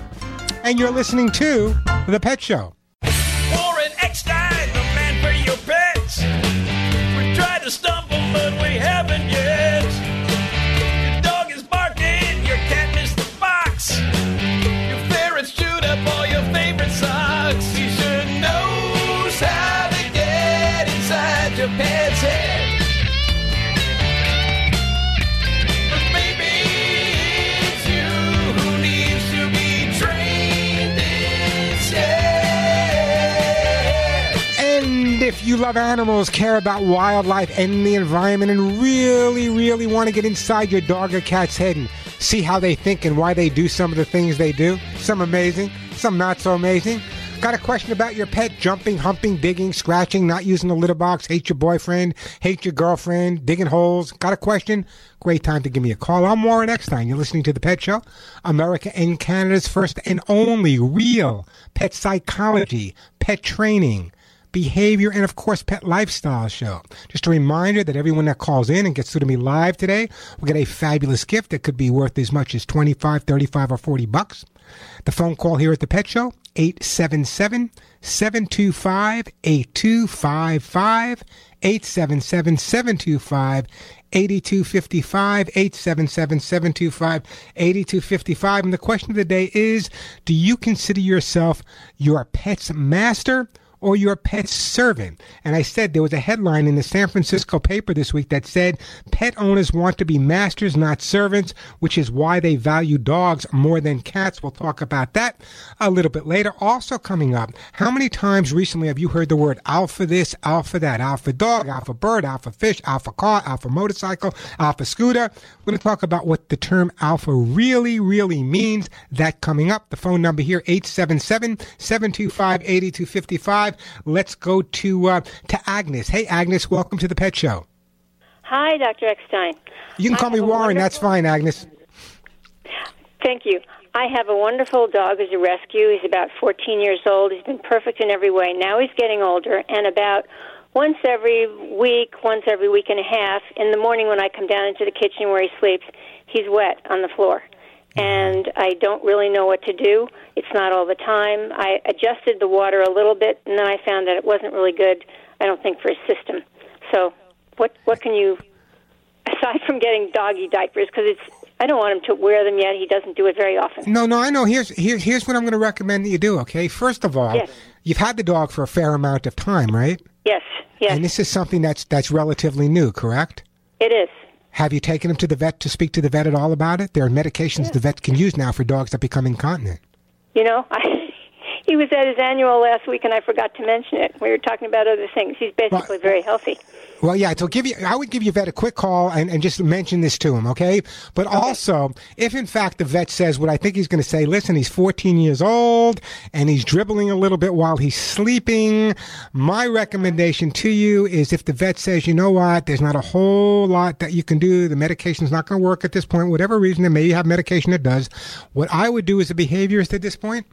and you're listening to The Pet Show. Love animals, care about wildlife and the environment, and really, really want to get inside your dog or cat's head and see how they think and why they do some of the things they do, some amazing, some not so amazing. Got a question about your pet jumping, humping, digging, scratching, not using the litter box, hate your boyfriend, hate your girlfriend, digging holes? Got a question? Great time to give me a call. I'm Warren Eckstein. You're listening to The Pet Show, America and Canada's first and only real pet psychology, pet training, behavior, and of course, pet lifestyle show. Just a reminder that everyone that calls in and gets through to me live today will get a fabulous gift that could be worth as much as 25, 35, or 40 bucks. The phone call here at the Pet Show, 877 725 8255. 877 725 8255. 877 725 8255. And the question of the day is Do you consider yourself your pet's master? Or your pet's servant. And I said there was a headline in the San Francisco paper this week that said pet owners want to be masters, not servants, which is why they value dogs more than cats. We'll talk about that a little bit later. Also coming up, how many times recently have you heard the word alpha this, alpha that, alpha dog, alpha bird, alpha fish, alpha car, alpha motorcycle, alpha scooter? We're going to talk about what the term alpha really, really means. That coming up. The phone number here, 877 725 8255. Let's go to uh, to Agnes. Hey, Agnes, welcome to the Pet Show. Hi, Dr. Eckstein. You can I call me have a Warren. That's fine, Agnes. Thank you. I have a wonderful dog who's a rescue. He's about 14 years old. He's been perfect in every way. Now he's getting older, and about once every week, once every week and a half, in the morning when I come down into the kitchen where he sleeps, he's wet on the floor. Mm-hmm. And I don't really know what to do. It's not all the time. I adjusted the water a little bit, and then I found that it wasn't really good. I don't think for his system. So, what what can you aside from getting doggy diapers because it's I don't want him to wear them yet. He doesn't do it very often. No, no, I know. Here's here, here's what I'm going to recommend that you do. Okay, first of all, Yes. you've had the dog for a fair amount of time, right? Yes, yes, And this is something that's that's relatively new, correct? it is. Have you taken him to the vet to speak to the vet at all about it? There are medications the vet can use now for dogs that become incontinent. You know, I, he was at his annual last week, and I forgot to mention it. We were talking about other things. He's basically very healthy. Well, yeah. So give you, I would give your vet a quick call and, and just mention this to him, okay? But also, if in fact the vet says what I think he's going to say, listen, he's 14 years old and he's dribbling a little bit while he's sleeping. My recommendation to you is if the vet says, you know what, there's not a whole lot that you can do. The medication's not going to work at this point. Whatever reason, there may have medication that does. What I would do as a behaviorist at this point,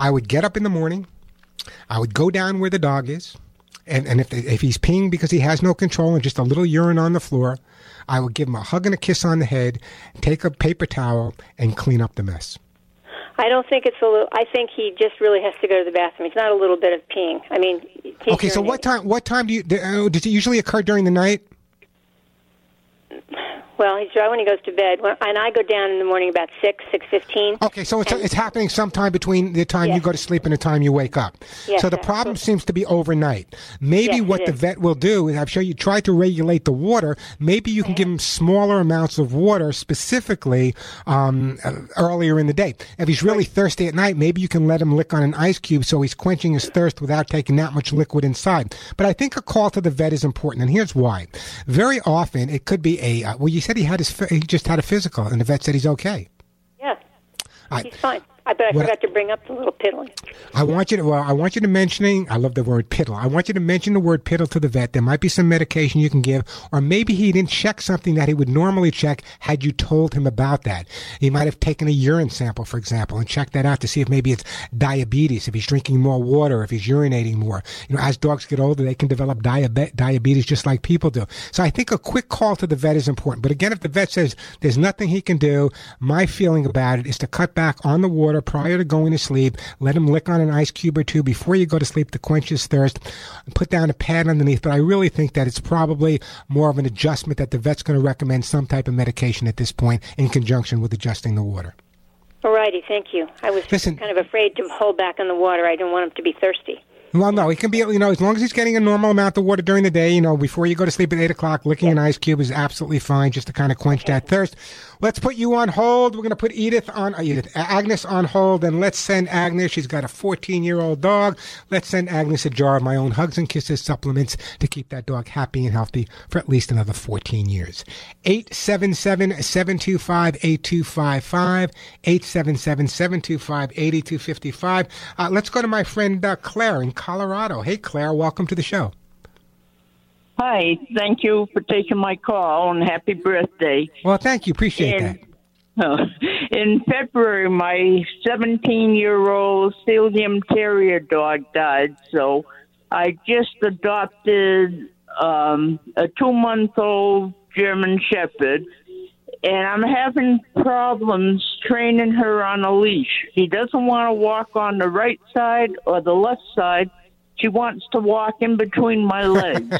I would get up in the morning. I would go down where the dog is. And, and if, if he's peeing because he has no control and just a little urine on the floor, I would give him a hug and a kiss on the head, take a paper towel, and clean up the mess. I don't think it's a little. I think he just really has to go to the bathroom. It's not a little bit of peeing. I mean, Okay, so what time? What time do you? Uh, does it usually occur during the night? Well, he's dry when he goes to bed, When- and I go down in the morning about six, six fifteen. Okay, so it's, it's happening sometime between the time you go to sleep and the time you wake up. Yes, so the problem seems to be overnight. Maybe Yes, what the vet will do is, I'm sure you try to regulate the water. Maybe you can give him smaller amounts of water, specifically um, uh, earlier in the day. If he's really thirsty at night, maybe you can let him lick on an ice cube so he's quenching his thirst without taking that much liquid inside. But I think a call to the vet is important, and here's why. Very often, it could be a uh, well. You said he had his he just had a physical, and the vet said he's okay. I- he's fine. I bet I What- forgot to bring up the little piddling. I want you to. Well, I want you to mentioning. I love the word piddle. I want you to mention the word piddle to the vet. There might be some medication you can give, or maybe he didn't check something that he would normally check had you told him about that. He might have taken a urine sample, for example, and checked that out to see if maybe it's diabetes, if he's drinking more water, if he's urinating more. You know, as dogs get older, they can develop diabe- diabetes just like people do. So I think a quick call to the vet is important. But again, if the vet says there's nothing he can do, my feeling about it is to cut back on the water prior to going to sleep. Let him lick on an ice cube or two before you go to sleep to quench his thirst. And put down a pad underneath. But I really think that it's probably more of an adjustment that the vet's going to recommend some type of medication at this point in conjunction with adjusting the water. All righty, thank you. I was Listen- kind of afraid to hold back on the water. I didn't want him to be thirsty. Well, no, he can be, you know, as long as he's getting a normal amount of water during the day, you know, before you go to sleep at 8 o'clock, licking an ice cube is absolutely fine just to kind of quench that thirst. Let's put you on hold. We're going to put Edith on, uh, Edith, Agnes on hold, and let's send Agnes, she's got a 14 year old dog. Let's send Agnes a jar of my own Hugs and Kisses supplements to keep that dog happy and healthy for at least another 14 years. 877 725 8255. 877 725 8255. Uh, Let's go to my friend uh, Claire in Colorado. Hey, Claire, welcome to the show. Hi, thank you for taking my call and happy birthday. Well, thank you. Appreciate that. In, in February, my 17 year old Sealyham Terrier dog died, so I just adopted um, a two month old German Shepherd, and I'm having problems training her on a leash. She doesn't want to walk on the right side or the left side. She wants to walk in between my legs.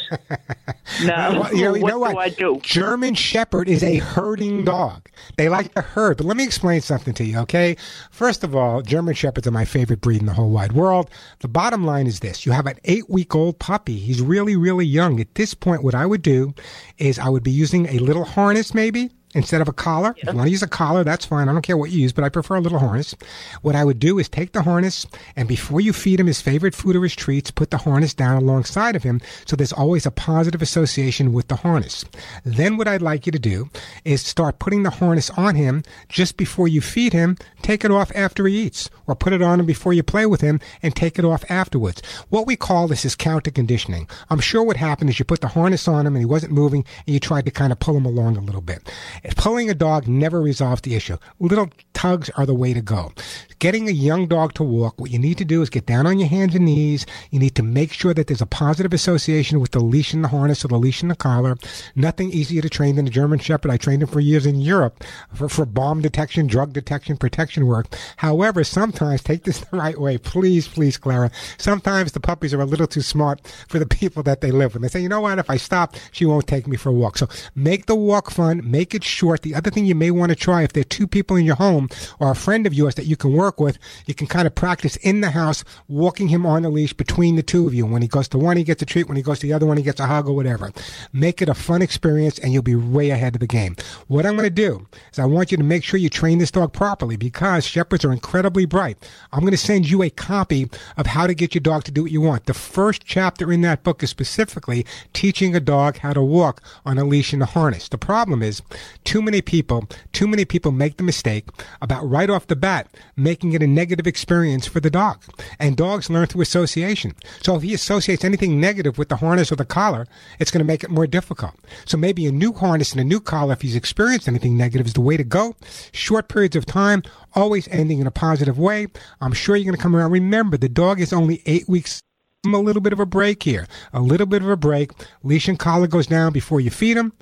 no, you know, you what know what? do I do? German Shepherd is a herding dog. They like to herd. But let me explain something to you, okay? First of all, German Shepherds are my favorite breed in the whole wide world. The bottom line is this. You have an eight week old puppy. He's really, really young. At this point, what I would do is I would be using a little harness maybe instead of a collar. If you want to use a collar, that's fine. I don't care what you use, but I prefer a little harness. What I would do is take the harness and before you feed him his favorite food or his treats, put the harness down alongside of him so there's always a positive association with the harness. Then what I'd like you to do is start putting the harness on him just before you feed him, take it off after he eats, or put it on him before you play with him and take it off afterwards. What we call this is counter conditioning. I'm sure what happened is you put the harness on him and he wasn't moving and you tried to kind of pull him along a little bit. Pulling a dog never resolves the issue. Little tugs are the way to go. Getting a young dog to walk, what you need to do is get down on your hands and knees. You need to make sure that there's a positive association with the leash and the harness or the leash and the collar. Nothing easier to train than a German Shepherd. I trained him for years in Europe for, for bomb detection, drug detection, protection work. However, sometimes take this the right way. Please, please, Clara. Sometimes the puppies are a little too smart for the people that they live with. They say, you know what? If I stop, she won't take me for a walk. So make the walk fun. Make it short. The other thing you may want to try, if there are two people in your home, or a friend of yours that you can work with, you can kind of practice in the house, walking him on a leash between the two of you. When he goes to one, he gets a treat. When he goes to the other one, he gets a hug or whatever. Make it a fun experience and you'll be way ahead of the game. What I'm going to do is I want you to make sure you train this dog properly because shepherds are incredibly bright. I'm going to send you a copy of how to get your dog to do what you want. The first chapter in that book is specifically teaching a dog how to walk on a leash and a harness. The problem is too many people, too many people make the mistake about right off the bat making it a negative experience for the dog. And dogs learn through association. So if he associates anything negative with the harness or the collar, it's going to make it more difficult. So maybe a new harness and a new collar, if he's experienced anything negative, is the way to go. Short periods of time, always ending in a positive way. I'm sure you're going to come around. Remember, the dog is only eight weeks a little bit of a break here. A little bit of a break. Leash and collar goes down before you feed him.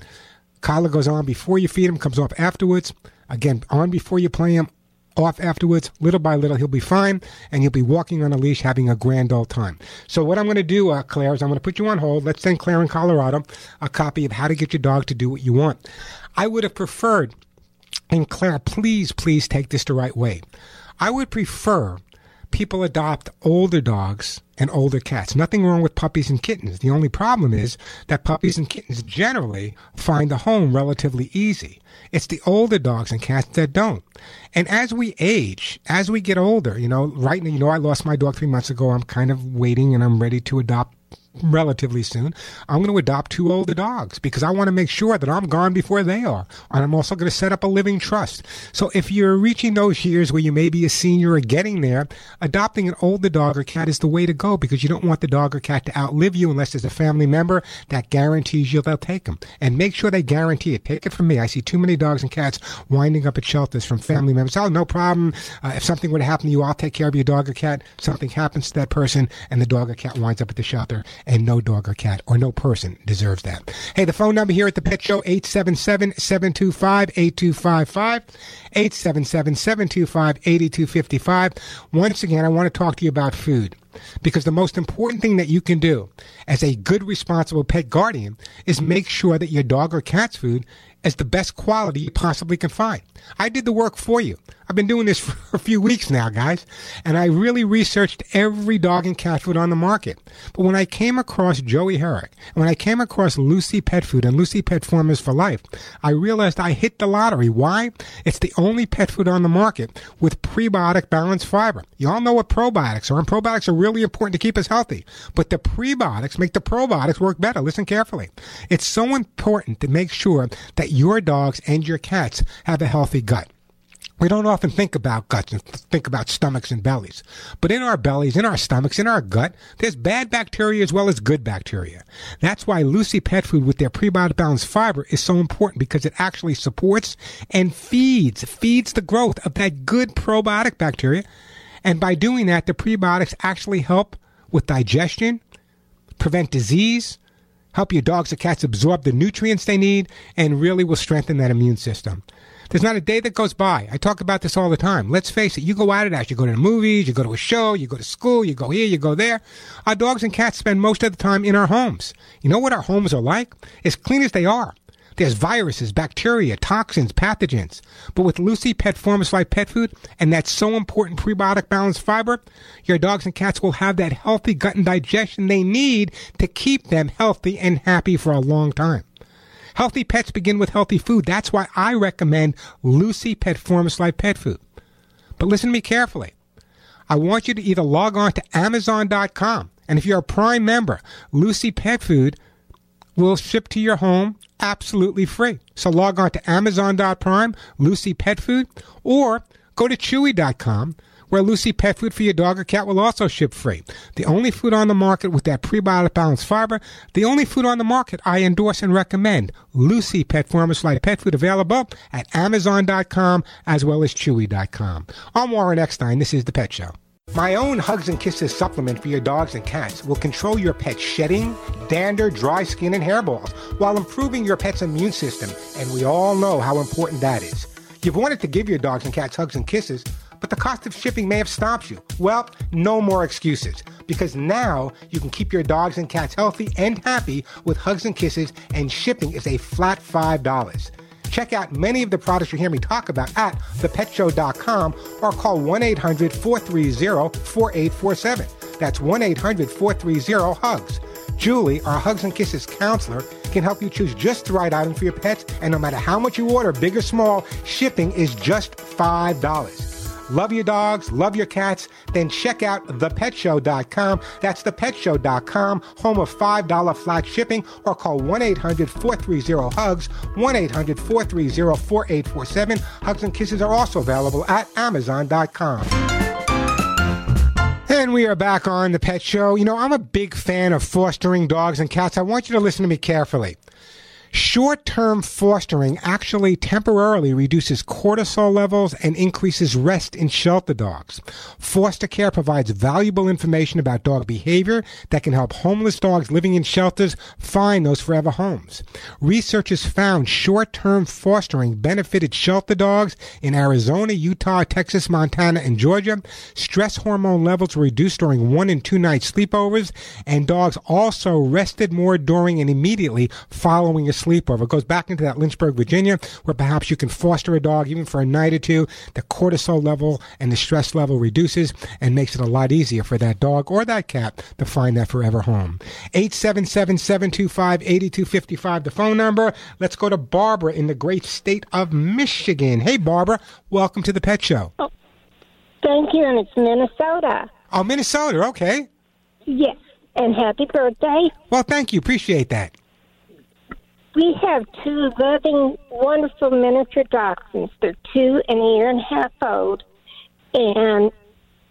Collar goes on before you feed him, comes off afterwards. Again, on before you play him, off afterwards. Little by little, he'll be fine, and you'll be walking on a leash, having a grand old time. So what I'm going to do, uh, Claire, is I'm going to put you on hold. Let's send Claire in Colorado a copy of How to Get Your Dog to Do What You Want. I would have preferred, and Claire, please, please take this the right way. I would prefer people adopt older dogs and older cats. Nothing wrong with puppies and kittens. The only problem is that puppies and kittens generally find a home relatively easy. It's the older dogs and cats that don't. And as we age, as we get older, you know, right now, you know, I lost my dog three months ago. I'm kind of waiting and I'm ready to adopt relatively soon, I'm going to adopt two older dogs because I want to make sure that I'm gone before they are. And I'm also going to set up a living trust. So if you're reaching those years where you may be a senior or getting there, adopting an older dog or cat is the way to go because you don't want the dog or cat to outlive you unless there's a family member that guarantees you they'll take them. And make sure they guarantee it. Take it from me. I see too many dogs and cats winding up at shelters from family members. Oh, no problem. Uh, if something were to happen to you, I'll take care of your dog or cat. Something happens to that person and the dog or cat winds up at the shelter and no dog or cat or no person deserves that. Hey, the phone number here at the Pet Show, 877-725-8255, 877-725-8255. Once again, I want to talk to you about food because the most important thing that you can do as a good responsible pet guardian is make sure that your dog or cat's food is the best quality you possibly can find. I did the work for you. I've been doing this for a few weeks now, guys, and I really researched every dog and cat food on the market. But when I came across Joey Herrick, and when I came across Lucy Pet Food and Lucy Pet Formulas for Life, I realized I hit the lottery. Why? It's the only pet food on the market with prebiotic balanced fiber. You all know what probiotics are, and probiotics are really important to keep us healthy. But the prebiotics make the probiotics work better. Listen carefully. It's so important to make sure that your dogs and your cats have a healthy gut. We don't often think about guts and think about stomachs and bellies. But in our bellies, in our stomachs, in our gut, there's bad bacteria as well as good bacteria. That's why Lucy Pet Food with their prebiotic balanced fiber is so important because it actually supports and feeds, feeds the growth of that good probiotic bacteria. And by doing that, the prebiotics actually help with digestion, prevent disease, help your dogs or cats absorb the nutrients they need, and really will strengthen that immune system. There's not a day that goes by. I talk about this all the time. Let's face it, you go out of that. You go to the movies, you go to a show, you go to school, you go here, you go there. Our dogs and cats spend most of the time in our homes. You know what our homes are like? As clean as they are. There's viruses, bacteria, toxins, pathogens. But with Lucy Pet Formulas Life Pet Food and that so important prebiotic balanced fiber, your dogs and cats will have that healthy gut and digestion they need to keep them healthy and happy for a long time. Healthy pets begin with healthy food. That's why I recommend Lucy Pet Formulas Life Pet Food. But listen to me carefully. I want you to either log on to Amazon.com, and if you're a Prime member, Lucy Pet Food will ship to your home absolutely free. So log on to Amazon.prime, Lucy Pet Food, or go to Chewy.com where Lucy Pet Food for your dog or cat will also ship free. The only food on the market with that prebiotic balanced fiber, the only food on the market I endorse and recommend. Lucy Pet Formulas Life Pet Food available at Amazon.com as well as Chewy.com. I'm Warren Eckstein. This is The Pet Show. My own Hugs and Kisses supplement for your dogs and cats will control your pet's shedding, dander, dry skin, and hairballs while improving your pet's immune system, and we all know how important that is. You've wanted to give your dogs and cats hugs and kisses, but the cost of shipping may have stopped you. Well, no more excuses, because now you can keep your dogs and cats healthy and happy with hugs and kisses, and shipping is a flat $5. Check out many of the products you hear me talk about at thepetshow.com or call 1 800 430 4847. That's 1 800 430 HUGS. Julie, our Hugs and Kisses counselor, can help you choose just the right item for your pets, and no matter how much you order, big or small, shipping is just $5. Love your dogs, love your cats, then check out thepetshow.com. That's thepetshow.com, home of $5 flat shipping, or call 1 800 430 HUGS, 1 800 430 4847. Hugs and Kisses are also available at Amazon.com. And we are back on the Pet Show. You know, I'm a big fan of fostering dogs and cats. I want you to listen to me carefully. Short term fostering actually temporarily reduces cortisol levels and increases rest in shelter dogs. Foster care provides valuable information about dog behavior that can help homeless dogs living in shelters find those forever homes. Researchers found short term fostering benefited shelter dogs in Arizona, Utah, Texas, Montana, and Georgia. Stress hormone levels were reduced during one and two night sleepovers, and dogs also rested more during and immediately following a sleepover. It goes back into that Lynchburg, Virginia, where perhaps you can foster a dog even for a night or two. The cortisol level and the stress level reduces and makes it a lot easier for that dog or that cat to find that forever home. 877-725-8255, the phone number. Let's go to Barbara in the great state of Michigan. Hey, Barbara. Welcome to the Pet Show. Oh, Thank you, and it's Minnesota. Oh, Minnesota. Okay. Yes, and happy birthday. Well, thank you. Appreciate that. We have two loving, wonderful miniature dachshunds. They're two and a year and a half old, and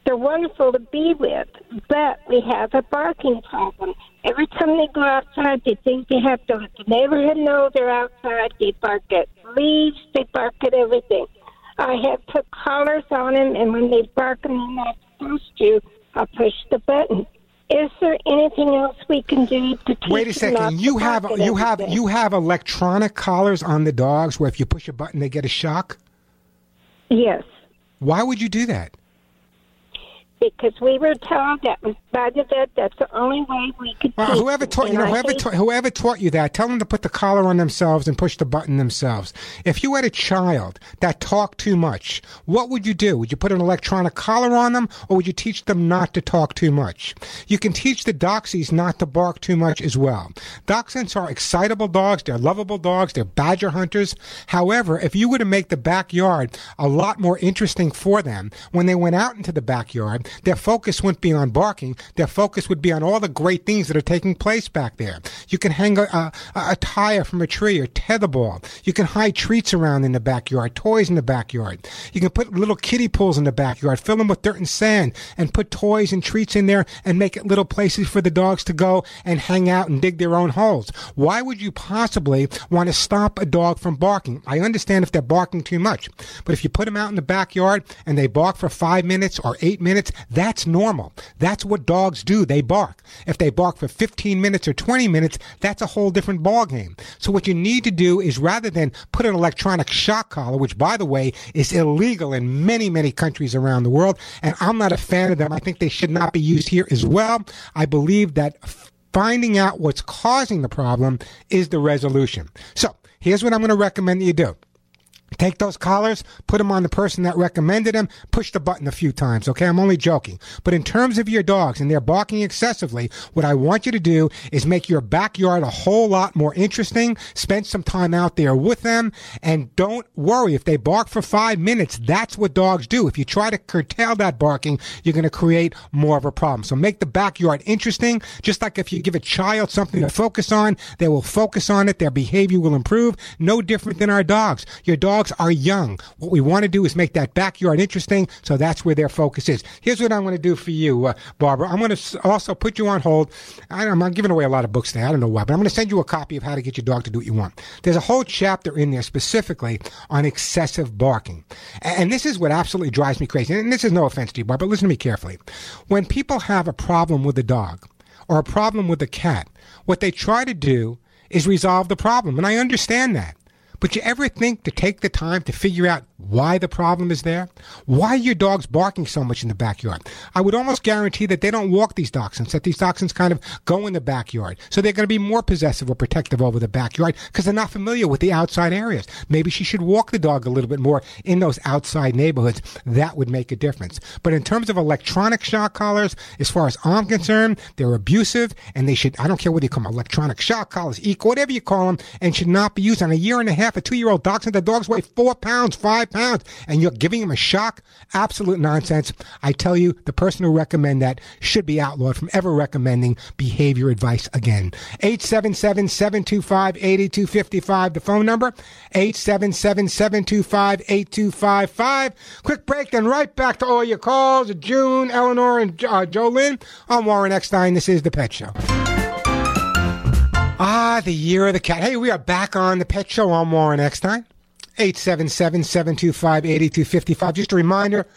they're wonderful to be with. But we have a barking problem. Every time they go outside, they think they have to let the neighborhood know they're outside. They bark at leaves. They bark at everything. I have put collars on them, and when they bark and they're not supposed to, I push the button. Is there anything else we can do to Wait a second. You have you have you have electronic collars on the dogs where if you push a button they get a shock? Yes, Why would you do that? Because we were told that was by the vet. That's the only way we could. Well, teach whoever taught you know whoever taught, whoever taught you that, tell them to put the collar on themselves and push the button themselves. If you had a child that talked too much, what would you do? Would you put an electronic collar on them, or would you teach them not to talk too much? You can teach the Doxies not to bark too much as well. Dachshunds are excitable dogs. They're lovable dogs. They're badger hunters. However, if you were to make the backyard a lot more interesting for them, when they went out into the backyard, their focus wouldn't be on barking. Their focus would be on all the great things that are taking place back there. You can hang a, a, a tire from a tree or tetherball. You can hide treats around in the backyard, toys in the backyard. You can put little kiddie pools in the backyard, fill them with dirt and sand, and put toys and treats in there and make it little places for the dogs to go and hang out and dig their own holes. Why would you possibly want to stop a dog from barking? I understand if they're barking too much, but if you put them out in the backyard and they bark for five minutes or eight minutes, that's normal. That's what dogs do. They bark. If they bark for 15 minutes or 20 minutes, that's a whole different ballgame. So what you need to do is rather than put an electronic shock collar, which by the way is illegal in many, many countries around the world, and I'm not a fan of them. I think they should not be used here as well. I believe that finding out what's causing the problem is the resolution. So here's what I'm going to recommend that you do. Take those collars, put them on the person that recommended them, push the button a few times, okay? I'm only joking. But in terms of your dogs and they're barking excessively, what I want you to do is make your backyard a whole lot more interesting. Spend some time out there with them and don't worry. If they bark for five minutes, that's what dogs do. If you try to curtail that barking, you're going to create more of a problem. So make the backyard interesting. Just like if you give a child something to focus on, they will focus on it. Their behavior will improve. No different than our dogs. Your dogs are young. What we want to do is make that backyard interesting. So that's where their focus is. Here's what I'm going to do for you, uh, Barbara. I'm going to also put you on hold. I don't, I'm giving away a lot of books today. I don't know why, but I'm going to send you a copy of how to get your dog to do what you want. There's a whole chapter in there specifically on excessive barking. And, and this is what absolutely drives me crazy. And this is no offense to you, Barbara, but listen to me carefully. When people have a problem with a dog or a problem with a cat, what they try to do is resolve the problem. And I understand that. But you ever think to take the time to figure out why the problem is there? Why are your dogs barking so much in the backyard? I would almost guarantee that they don't walk these dachshunds, that these dachshunds kind of go in the backyard. So they're going to be more possessive or protective over the backyard because they're not familiar with the outside areas. Maybe she should walk the dog a little bit more in those outside neighborhoods. That would make a difference. But in terms of electronic shock collars, as far as I'm concerned, they're abusive and they should, I don't care what you call them, electronic shock collars, eco, whatever you call them, and should not be used on a year and a half, a two year old dachshund. The dogs weigh four pounds, five pounds, and you're giving them a shock? Absolute nonsense. I tell you, the person who recommend that should be outlawed from ever recommending behavior advice again. 877-725-8255, the phone number. 877-725-8255. Quick break, then right back to all your calls. June, Eleanor, and uh, Jolynn. I'm Warren Eckstein. This is The Pet Show. Ah, the year of the cat. Hey, we are back on The Pet Show. I'm Warren Eckstein. 877-725-8255. Just a reminder, if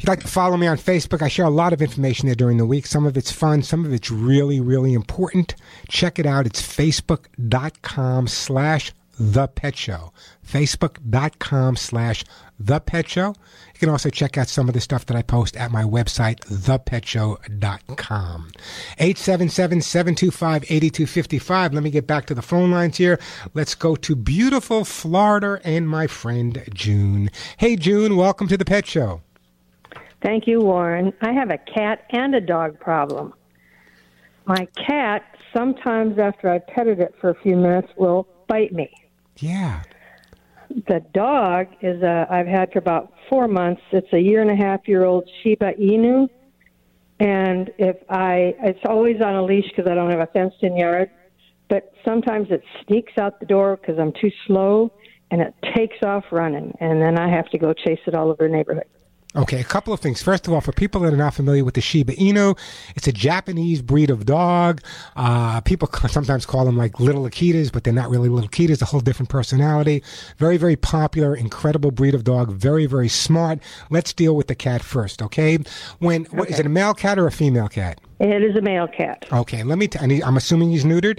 you'd like to follow me on Facebook, I share a lot of information there during the week. Some of it's fun, some of it's really, really important. Check it out. It's facebook.com slash the pet show. Facebook.com slash the pet show. You can also check out some of the stuff that I post at my website, thepetshow.com. 877-725-8255. Let me get back to the phone lines here. Let's go to beautiful Florida and my friend June. Hey June, welcome to the Pet Show. Thank you, Warren. I have a cat and a dog problem. My cat, sometimes after I petted it for a few minutes, will bite me. Yeah. The dog is a, I've had for about four months. It's a year and a half year old Shiba Inu. And if I, it's always on a leash because I don't have a fenced in yard. But sometimes it sneaks out the door because I'm too slow and it takes off running. And then I have to go chase it all over the neighborhood. Okay, a couple of things. First of all, for people that are not familiar with the Shiba Inu, it's a Japanese breed of dog. Uh, people sometimes call them like little Akitas, but they're not really little Akitas. A whole different personality. Very, very popular, incredible breed of dog. Very, very smart. Let's deal with the cat first, okay? When what, is it a male cat or a female cat? It is a male cat. Okay, let me. T- and he- I'm assuming he's neutered.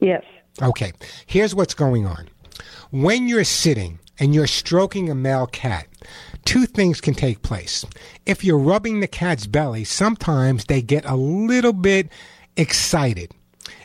Yes. Okay, here's what's going on. When you're sitting and you're stroking a male cat, two things can take place. If you're rubbing the cat's belly, sometimes they get a little bit excited.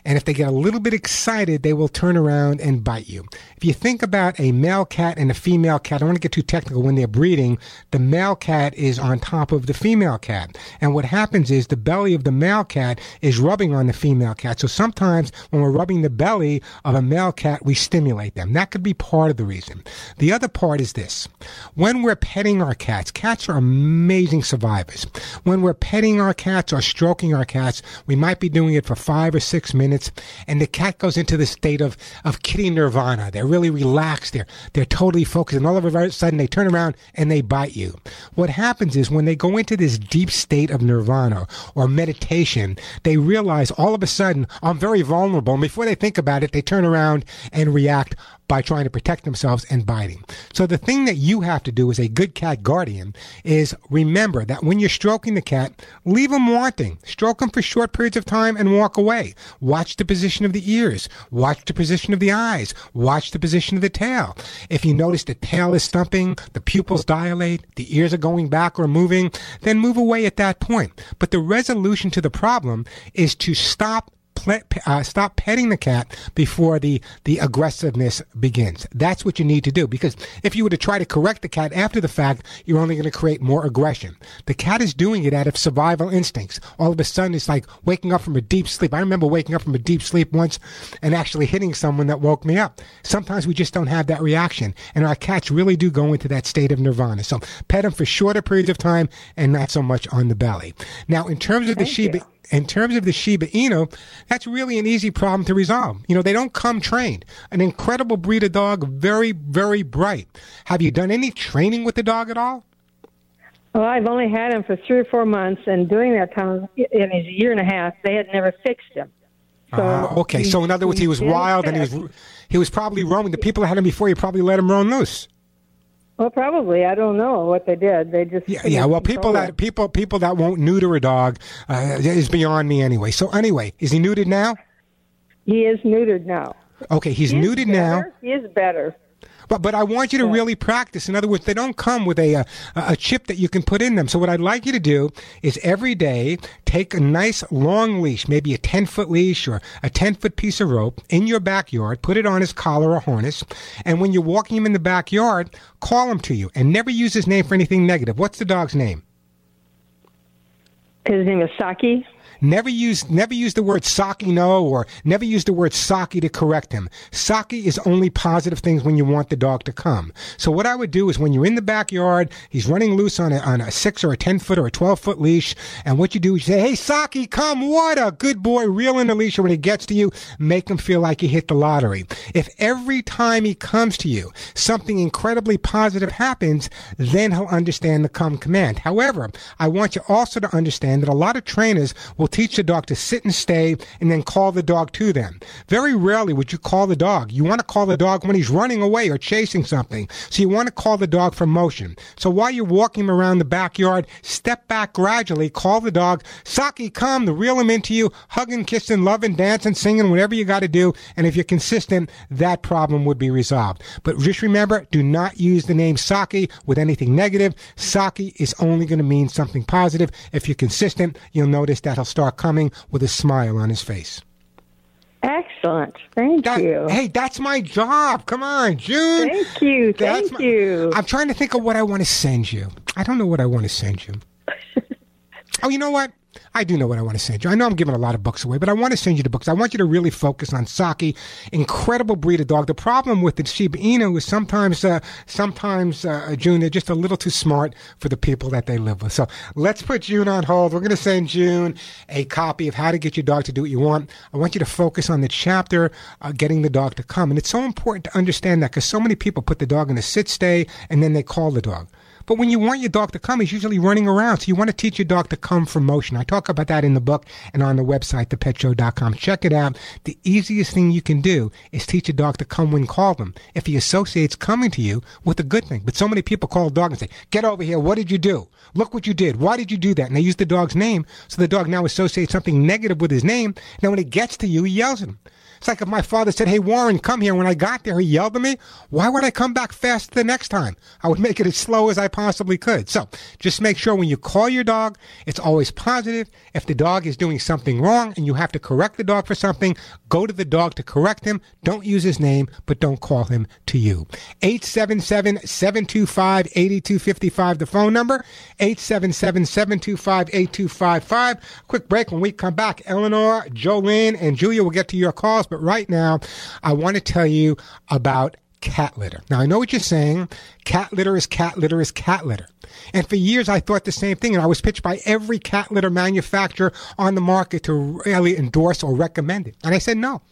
And if they get a little bit excited, they will turn around and bite you. If you think about a male cat and a female cat, I don't want to get too technical when they're breeding. The male cat is on top of the female cat. And what happens is the belly of the male cat is rubbing on the female cat. So sometimes when we're rubbing the belly of a male cat, we stimulate them. That could be part of the reason. The other part is this. When we're petting our cats, cats are amazing survivors. When we're petting our cats or stroking our cats, we might be doing it for five or six minutes, and the cat goes into the state of, of kitty nirvana. They're really relaxed. They're, they're totally focused, and all of a sudden they turn around and they bite you. What happens is when they go into this deep state of nirvana or meditation, they realize all of a sudden, I'm very vulnerable. And before they think about it, they turn around and react by trying to protect themselves and biting. So the thing that you have to do as a good cat guardian is remember that when you're stroking the cat, leave them wanting. Stroke them for short periods of time and walk away. Watch the position of the ears. Watch the position of the eyes. Watch the position of the tail. If you notice the tail is stumping, the pupils dilate, the ears are going back or moving, then move away at that point. But the resolution to the problem is to stop uh, stop petting the cat before the, the aggressiveness begins. That's what you need to do because if you were to try to correct the cat after the fact, you're only going to create more aggression. The cat is doing it out of survival instincts. All of a sudden, it's like waking up from a deep sleep. I remember waking up from a deep sleep once and actually hitting someone that woke me up. Sometimes we just don't have that reaction, and our cats really do go into that state of nirvana. So pet them for shorter periods of time and not so much on the belly. Now, in terms of the Shiba in terms of the Shiba Inu, that's really an easy problem to resolve. You know, they don't come trained. An incredible breed of dog, very, very bright. Have you done any training with the dog at all? Well, I've only had him for three or four months, and during that time, in his year and a half, they had never fixed him. So Ah, okay, so in other words, he was wild and he was he was probably roaming. The people that had him before, you probably let him roam loose. Well, probably. I don't know what they did. They just Yeah, yeah. Well, people that people people that won't neuter a dog uh, is beyond me anyway. So anyway, is he neutered now? He is neutered now. Okay, he's, He neutered now. better. He is better. But but I want you to really practice. In other words, they don't come with a, uh, a a chip that you can put in them. So what I'd like you to do is every day take a nice long leash, maybe a ten foot leash or a ten foot piece of rope in your backyard. Put it on his collar or harness, and when you're walking him in the backyard, call him to you and never use his name for anything negative. What's the dog's name? His name is Saki. Never use never use the word Saki no or never use the word Saki to correct him. Saki is only positive things when you want the dog to come. So what I would do is when you're in the backyard, he's running loose on a, on a six or a ten foot or a twelve foot leash, and what you do is you say, "Hey Saki, come! What a good boy!" Reel in the leash, when he gets to you, make him feel like he hit the lottery. If every time he comes to you, something incredibly positive happens, then he'll understand the come command. However, I want you also to understand that a lot of trainers will teach the dog to sit and stay and then call the dog to them. Very rarely would you call the dog. You want to call the dog when he's running away or chasing something. So you want to call the dog for motion. So while you're walking him around the backyard, step back gradually, call the dog, Saki, come, to reel him into you, hugging, kissing, loving, dancing, singing, whatever you got to do. And if you're consistent, that problem would be resolved. But just remember, do not use the name Saki with anything negative. Saki is only going to mean something positive. If you're consistent, you'll notice that he'll start coming with a smile on his face. Excellent. Thank you. Hey, that's my job. Come on, June. Thank you. That's Thank my- you. I'm trying to think of what I want to send you. I don't know what I want to send you. oh, you know what? I do know what I want to send you. I know I'm giving a lot of books away, but I want to send you the books. I want you to really focus on Saki, incredible breed of dog. The problem with the Shiba Inu is sometimes, uh, sometimes, uh, June, they're just a little too smart for the people that they live with. So let's put June on hold. We're going to send June a copy of How to Get Your Dog to Do What You Want. I want you to focus on the chapter, uh, getting the dog to come. And it's so important to understand that because so many people put the dog in a sit stay and then they call the dog. But when you want your dog to come, he's usually running around. So you want to teach your dog to come from motion. I talk about that in the book and on the website, thepetshow.com. Check it out. The easiest thing you can do is teach a dog to come when called them. If he associates coming to you with a good thing. But so many people call a dog and say, get over here. What did you do? Look what you did. Why did you do that? And they use the dog's name. So the dog now associates something negative with his name. Now when he gets to you, he yells at him. It's like if my father said, Hey, Warren, come here. When I got there, he yelled at me. Why would I come back fast the next time? I would make it as slow as I possibly could. So just make sure when you call your dog, it's always positive. If the dog is doing something wrong and you have to correct the dog for something, go to the dog to correct him. Don't use his name, but don't call him to you. 877 725 8255, the phone number. 877 725 8255. Quick break. When we come back, Eleanor, Jolene, and Julia will get to your calls. But right now, I want to tell you about cat litter. Now, I know what you're saying. Cat litter is cat litter is cat litter. And for years, I thought the same thing. And I was pitched by every cat litter manufacturer on the market to really endorse or recommend it. And I said no.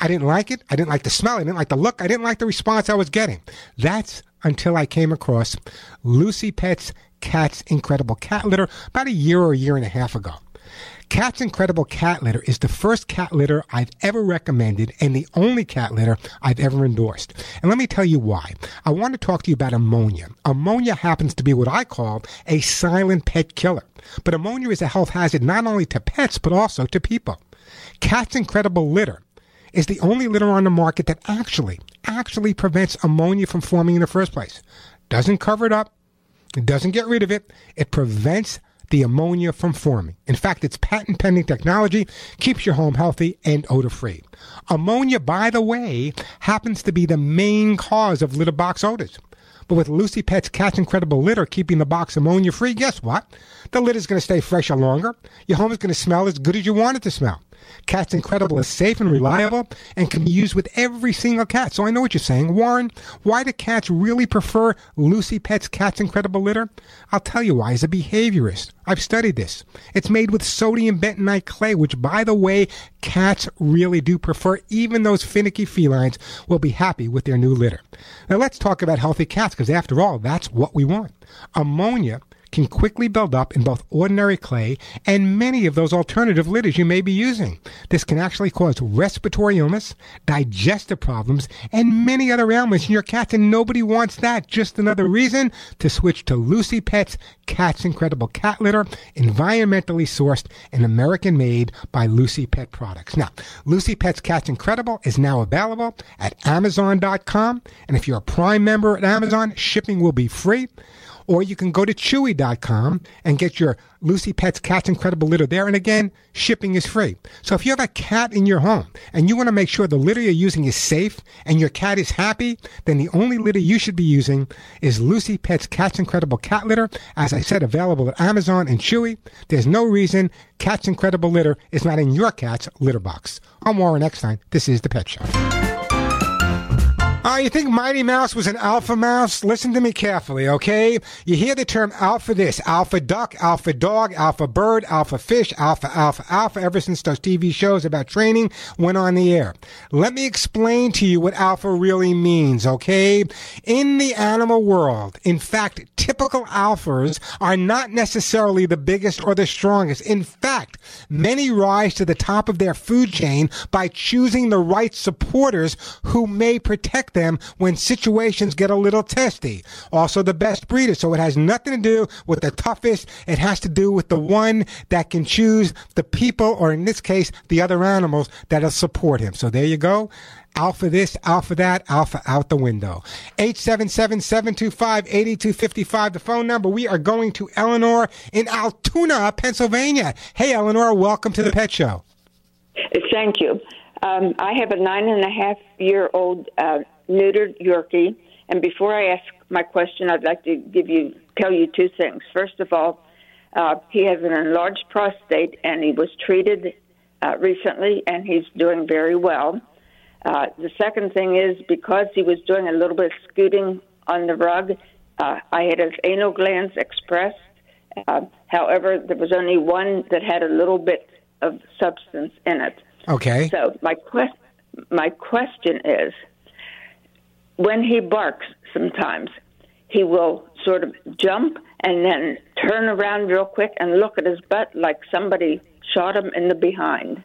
I didn't like it. I didn't like the smell. I didn't like the look. I didn't like the response I was getting. That's until I came across Lucy Pet's Cat's Incredible Cat Litter about a year or a year and a half ago. Cat's Incredible Cat Litter is the first cat litter I've ever recommended and the only cat litter I've ever endorsed. And let me tell you why. I want to talk to you about ammonia. Ammonia happens to be what I call a silent pet killer. But ammonia is a health hazard not only to pets, but also to people. Cat's Incredible Litter is the only litter on the market that actually, actually prevents ammonia from forming in the first place. Doesn't cover it up. It doesn't get rid of it. It prevents the ammonia from forming. In fact, its patent pending technology keeps your home healthy and odor free. Ammonia, by the way, happens to be the main cause of litter box odors. But with Lucy Pet's Cat's Incredible Litter keeping the box ammonia free, guess what? The litter's going to stay fresher longer. Your home is going to smell as good as you want it to smell. Cat's Incredible is safe and reliable and can be used with every single cat. So I know what you're saying. Warren, why do cats really prefer Lucy Pet's Cat's Incredible Litter? I'll tell you why. As a behaviorist, I've studied this. It's made with sodium bentonite clay, which, by the way, cats really do prefer. Even those finicky felines will be happy with their new litter. Now let's talk about healthy cats, because after all, that's what we want. Ammonia can quickly build up in both ordinary clay and many of those alternative litters you may be using. This can actually cause respiratory illness, digestive problems, and many other ailments in your cat, and nobody wants that. Just another reason to switch to Lucy Pet's Cat's Incredible Cat Litter, environmentally sourced and American made by Lucy Pet Products. Now, Lucy Pet's Cat's Incredible is now available at Amazon.com, and if you're a Prime member at Amazon, shipping will be free. Or you can go to Chewy.com and get your Lucy Pet's Cat's Incredible Litter there. And again, shipping is free. So if you have a cat in your home and you want to make sure the litter you're using is safe and your cat is happy, then the only litter you should be using is Lucy Pet's Cat's Incredible Cat Litter. As I said, available at Amazon and Chewy. There's no reason Cat's Incredible Litter is not in your cat's litter box. I'm Warren Eckstein. This is The Pet Show. Uh, you think Mighty Mouse was an alpha mouse? Listen to me carefully, okay? You hear the term alpha this, alpha duck, alpha dog, alpha bird, alpha fish, alpha, alpha, alpha, ever since those TV shows about training went on the air. Let me explain to you what alpha really means, okay? In the animal world, in fact, typical alphas are not necessarily the biggest or the strongest. In fact, many rise to the top of their food chain by choosing the right supporters who may protect them when situations get a little testy. Also, the best breeder. So it has nothing to do with the toughest. It has to do with the one that can choose the people, or in this case, the other animals that'll support him. So there you go. Alpha this, alpha that, alpha out the window. 877-725-8255, the phone number. We are going to Eleanor in Altoona, Pennsylvania. Hey, Eleanor, welcome to the Pet Show. Thank you. Um, I have a nine and a half year old uh, neutered Yorkie, and before I ask my question, I'd like to give you tell you two things. First of all, uh, he has an enlarged prostate, and he was treated uh, recently, and he's doing very well. Uh, the second thing is because he was doing a little bit of scooting on the rug, uh, I had his anal glands expressed. Uh, however, there was only one that had a little bit of substance in it. Okay. So my quest, my question is, when he barks, sometimes he will sort of jump and then turn around real quick and look at his butt like somebody shot him in the behind.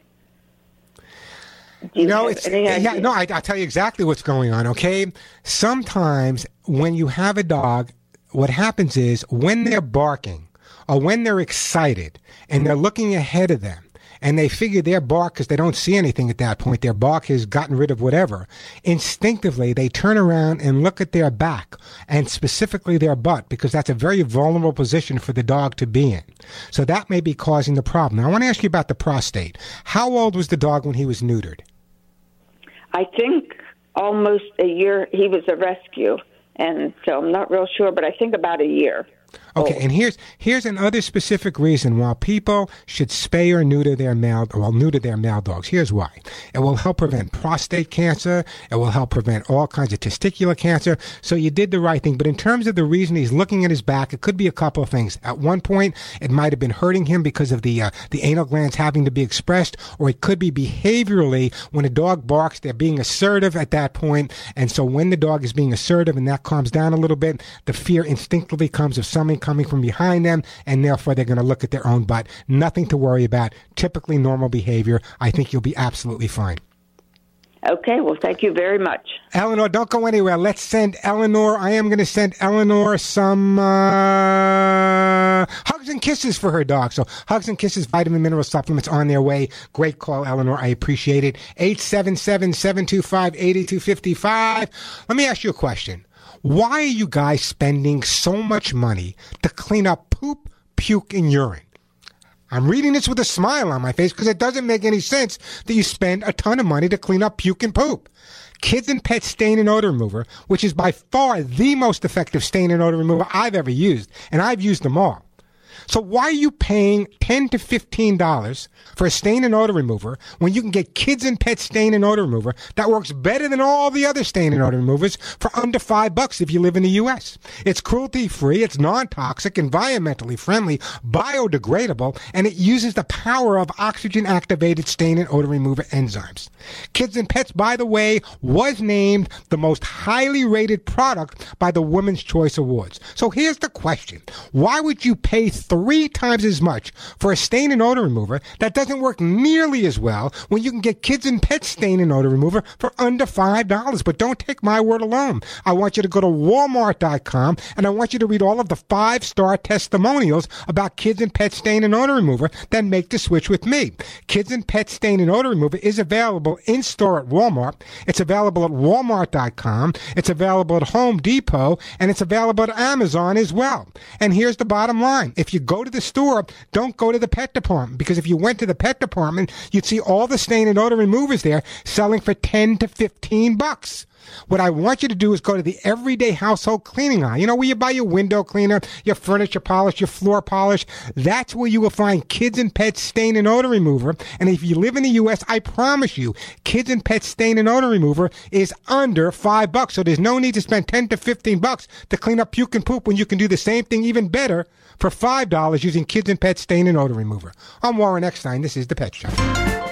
You no, it's yeah, no. I, I'll tell you exactly what's going on. Okay, sometimes when you have a dog, what happens is when they're barking or when they're excited and they're looking ahead of them. And they figure their bark, because they don't see anything at that point, their bark has gotten rid of whatever. Instinctively, they turn around and look at their back, and specifically their butt, because that's a very vulnerable position for the dog to be in. So that may be causing the problem. Now, I want to ask you about the prostate. How old was the dog when he was neutered? I think almost a year. He was a rescue, and so I'm not real sure, but I think about a year. Okay, and here's here's another specific reason why people should spay or neuter their male well neuter their male dogs. Here's why: it will help prevent prostate cancer. It will help prevent all kinds of testicular cancer. So you did the right thing. But in terms of the reason he's looking at his back, it could be a couple of things. At one point, it might have been hurting him because of the uh, the anal glands having to be expressed, or it could be behaviorally when a dog barks, they're being assertive at that point. point, and so when the dog is being assertive and that calms down a little bit, the fear instinctively comes of something coming from behind them, and therefore they're going to look at their own butt. Nothing to worry about. Typically normal behavior. I think you'll be absolutely fine. Okay, well, thank you very much. Eleanor, don't go anywhere. Let's send Eleanor. I am going to send Eleanor some uh, hugs and kisses for her dog. So, hugs and kisses, vitamin mineral supplements on their way. Great call, Eleanor. I appreciate it. 877 725 8255. Let me ask you a question. Why are you guys spending so much money to clean up poop, puke, and urine? I'm reading this with a smile on my face because it doesn't make any sense that you spend a ton of money to clean up puke and poop. Kids and Pets Stain and Odor Remover, which is by far the most effective stain and odor remover I've ever used, and I've used them all. So why are you paying 10 to $15 for a stain and odor remover when you can get kids and pet stain and odor remover that works better than all the other stain and odor removers for under five bucks if you live in the U.S.? It's cruelty free, it's non-toxic, environmentally friendly, biodegradable, and it uses the power of oxygen activated stain and odor remover enzymes. Kids and Pets, by the way, was named the most highly rated product by the Women's Choice Awards. So here's the question. Why would you pay three times as much for a stain and odor remover that doesn't work nearly as well when you can get Kids and Pets stain and odor remover for under $5? But don't take my word alone. I want you to go to walmart.com and I want you to read all of the five star testimonials about Kids and Pet stain and odor remover, then make the switch with me. Kids and Pet stain and odor remover is available in store at Walmart. It's available at walmart.com. It's available at Home Depot and it's available at Amazon as well. And here's the bottom line. If you go to the store, don't go to the pet department because if you went to the pet department, you'd see all the stain and odor removers there selling for 10 to 15 bucks. What I want you to do is go to the everyday household cleaning aisle. You know, where you buy your window cleaner, your furniture polish, your floor polish. That's where you will find kids and pets stain and odor remover. And if you live in the U.S., I promise you, kids and pets stain and odor remover is under five bucks. So there's no need to spend 10 to 15 bucks to clean up puke and poop when you can do the same thing even better for $5 using kids and pets stain and odor remover. I'm Warren Eckstein. This is The Pet Show.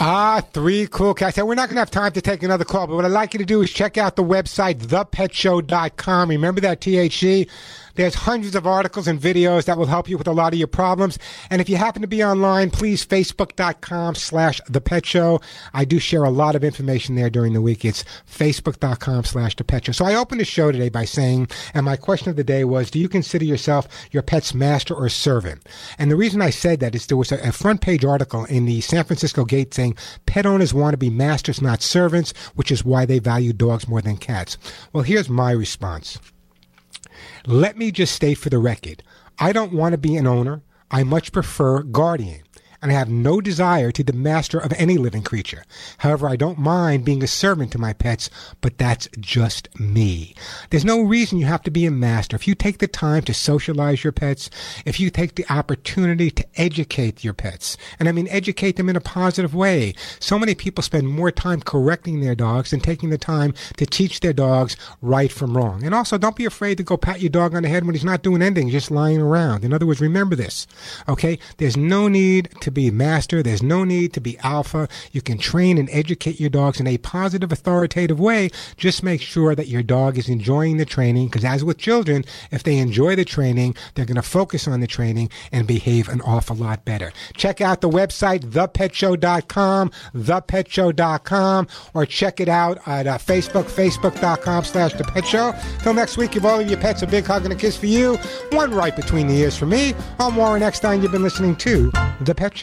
Ah, three cool cats. And We're not going to have time to take another call, but what I'd like you to do is check out the website, thepetshow.com. Remember that THC? There's hundreds of articles and videos that will help you with a lot of your problems. And if you happen to be online, please facebook.com slash the pet show. I do share a lot of information there during the week. It's facebook.com slash the pet show. So I opened the show today by saying, and my question of the day was, do you consider yourself your pet's master or servant? And the reason I said that is there was a, a front page article in the San Francisco Gate saying pet owners want to be masters, not servants, which is why they value dogs more than cats. Well, here's my response. Let me just state for the record I don't want to be an owner. I much prefer guardian and I have no desire to be the master of any living creature. However, I don't mind being a servant to my pets, but that's just me. There's no reason you have to be a master. If you take the time to socialize your pets, if you take the opportunity to educate your pets, and I mean educate them in a positive way. So many people spend more time correcting their dogs than taking the time to teach their dogs right from wrong. And also, don't be afraid to go pat your dog on the head when he's not doing anything, just lying around. In other words, remember this, okay? There's no need to be master. There's no need to be alpha. You can train and educate your dogs in a positive, authoritative way. Just make sure that your dog is enjoying the training because as with children, if they enjoy the training, they're going to focus on the training and behave an awful lot better. Check out the website, thepetshow.com, thepetshow.com, or check it out at uh, Facebook, facebook.com slash the. Till next week, give all of your pets a big hug and a kiss for you. One right between the ears for me. I'm Warren Eckstein. You've been listening to The Pet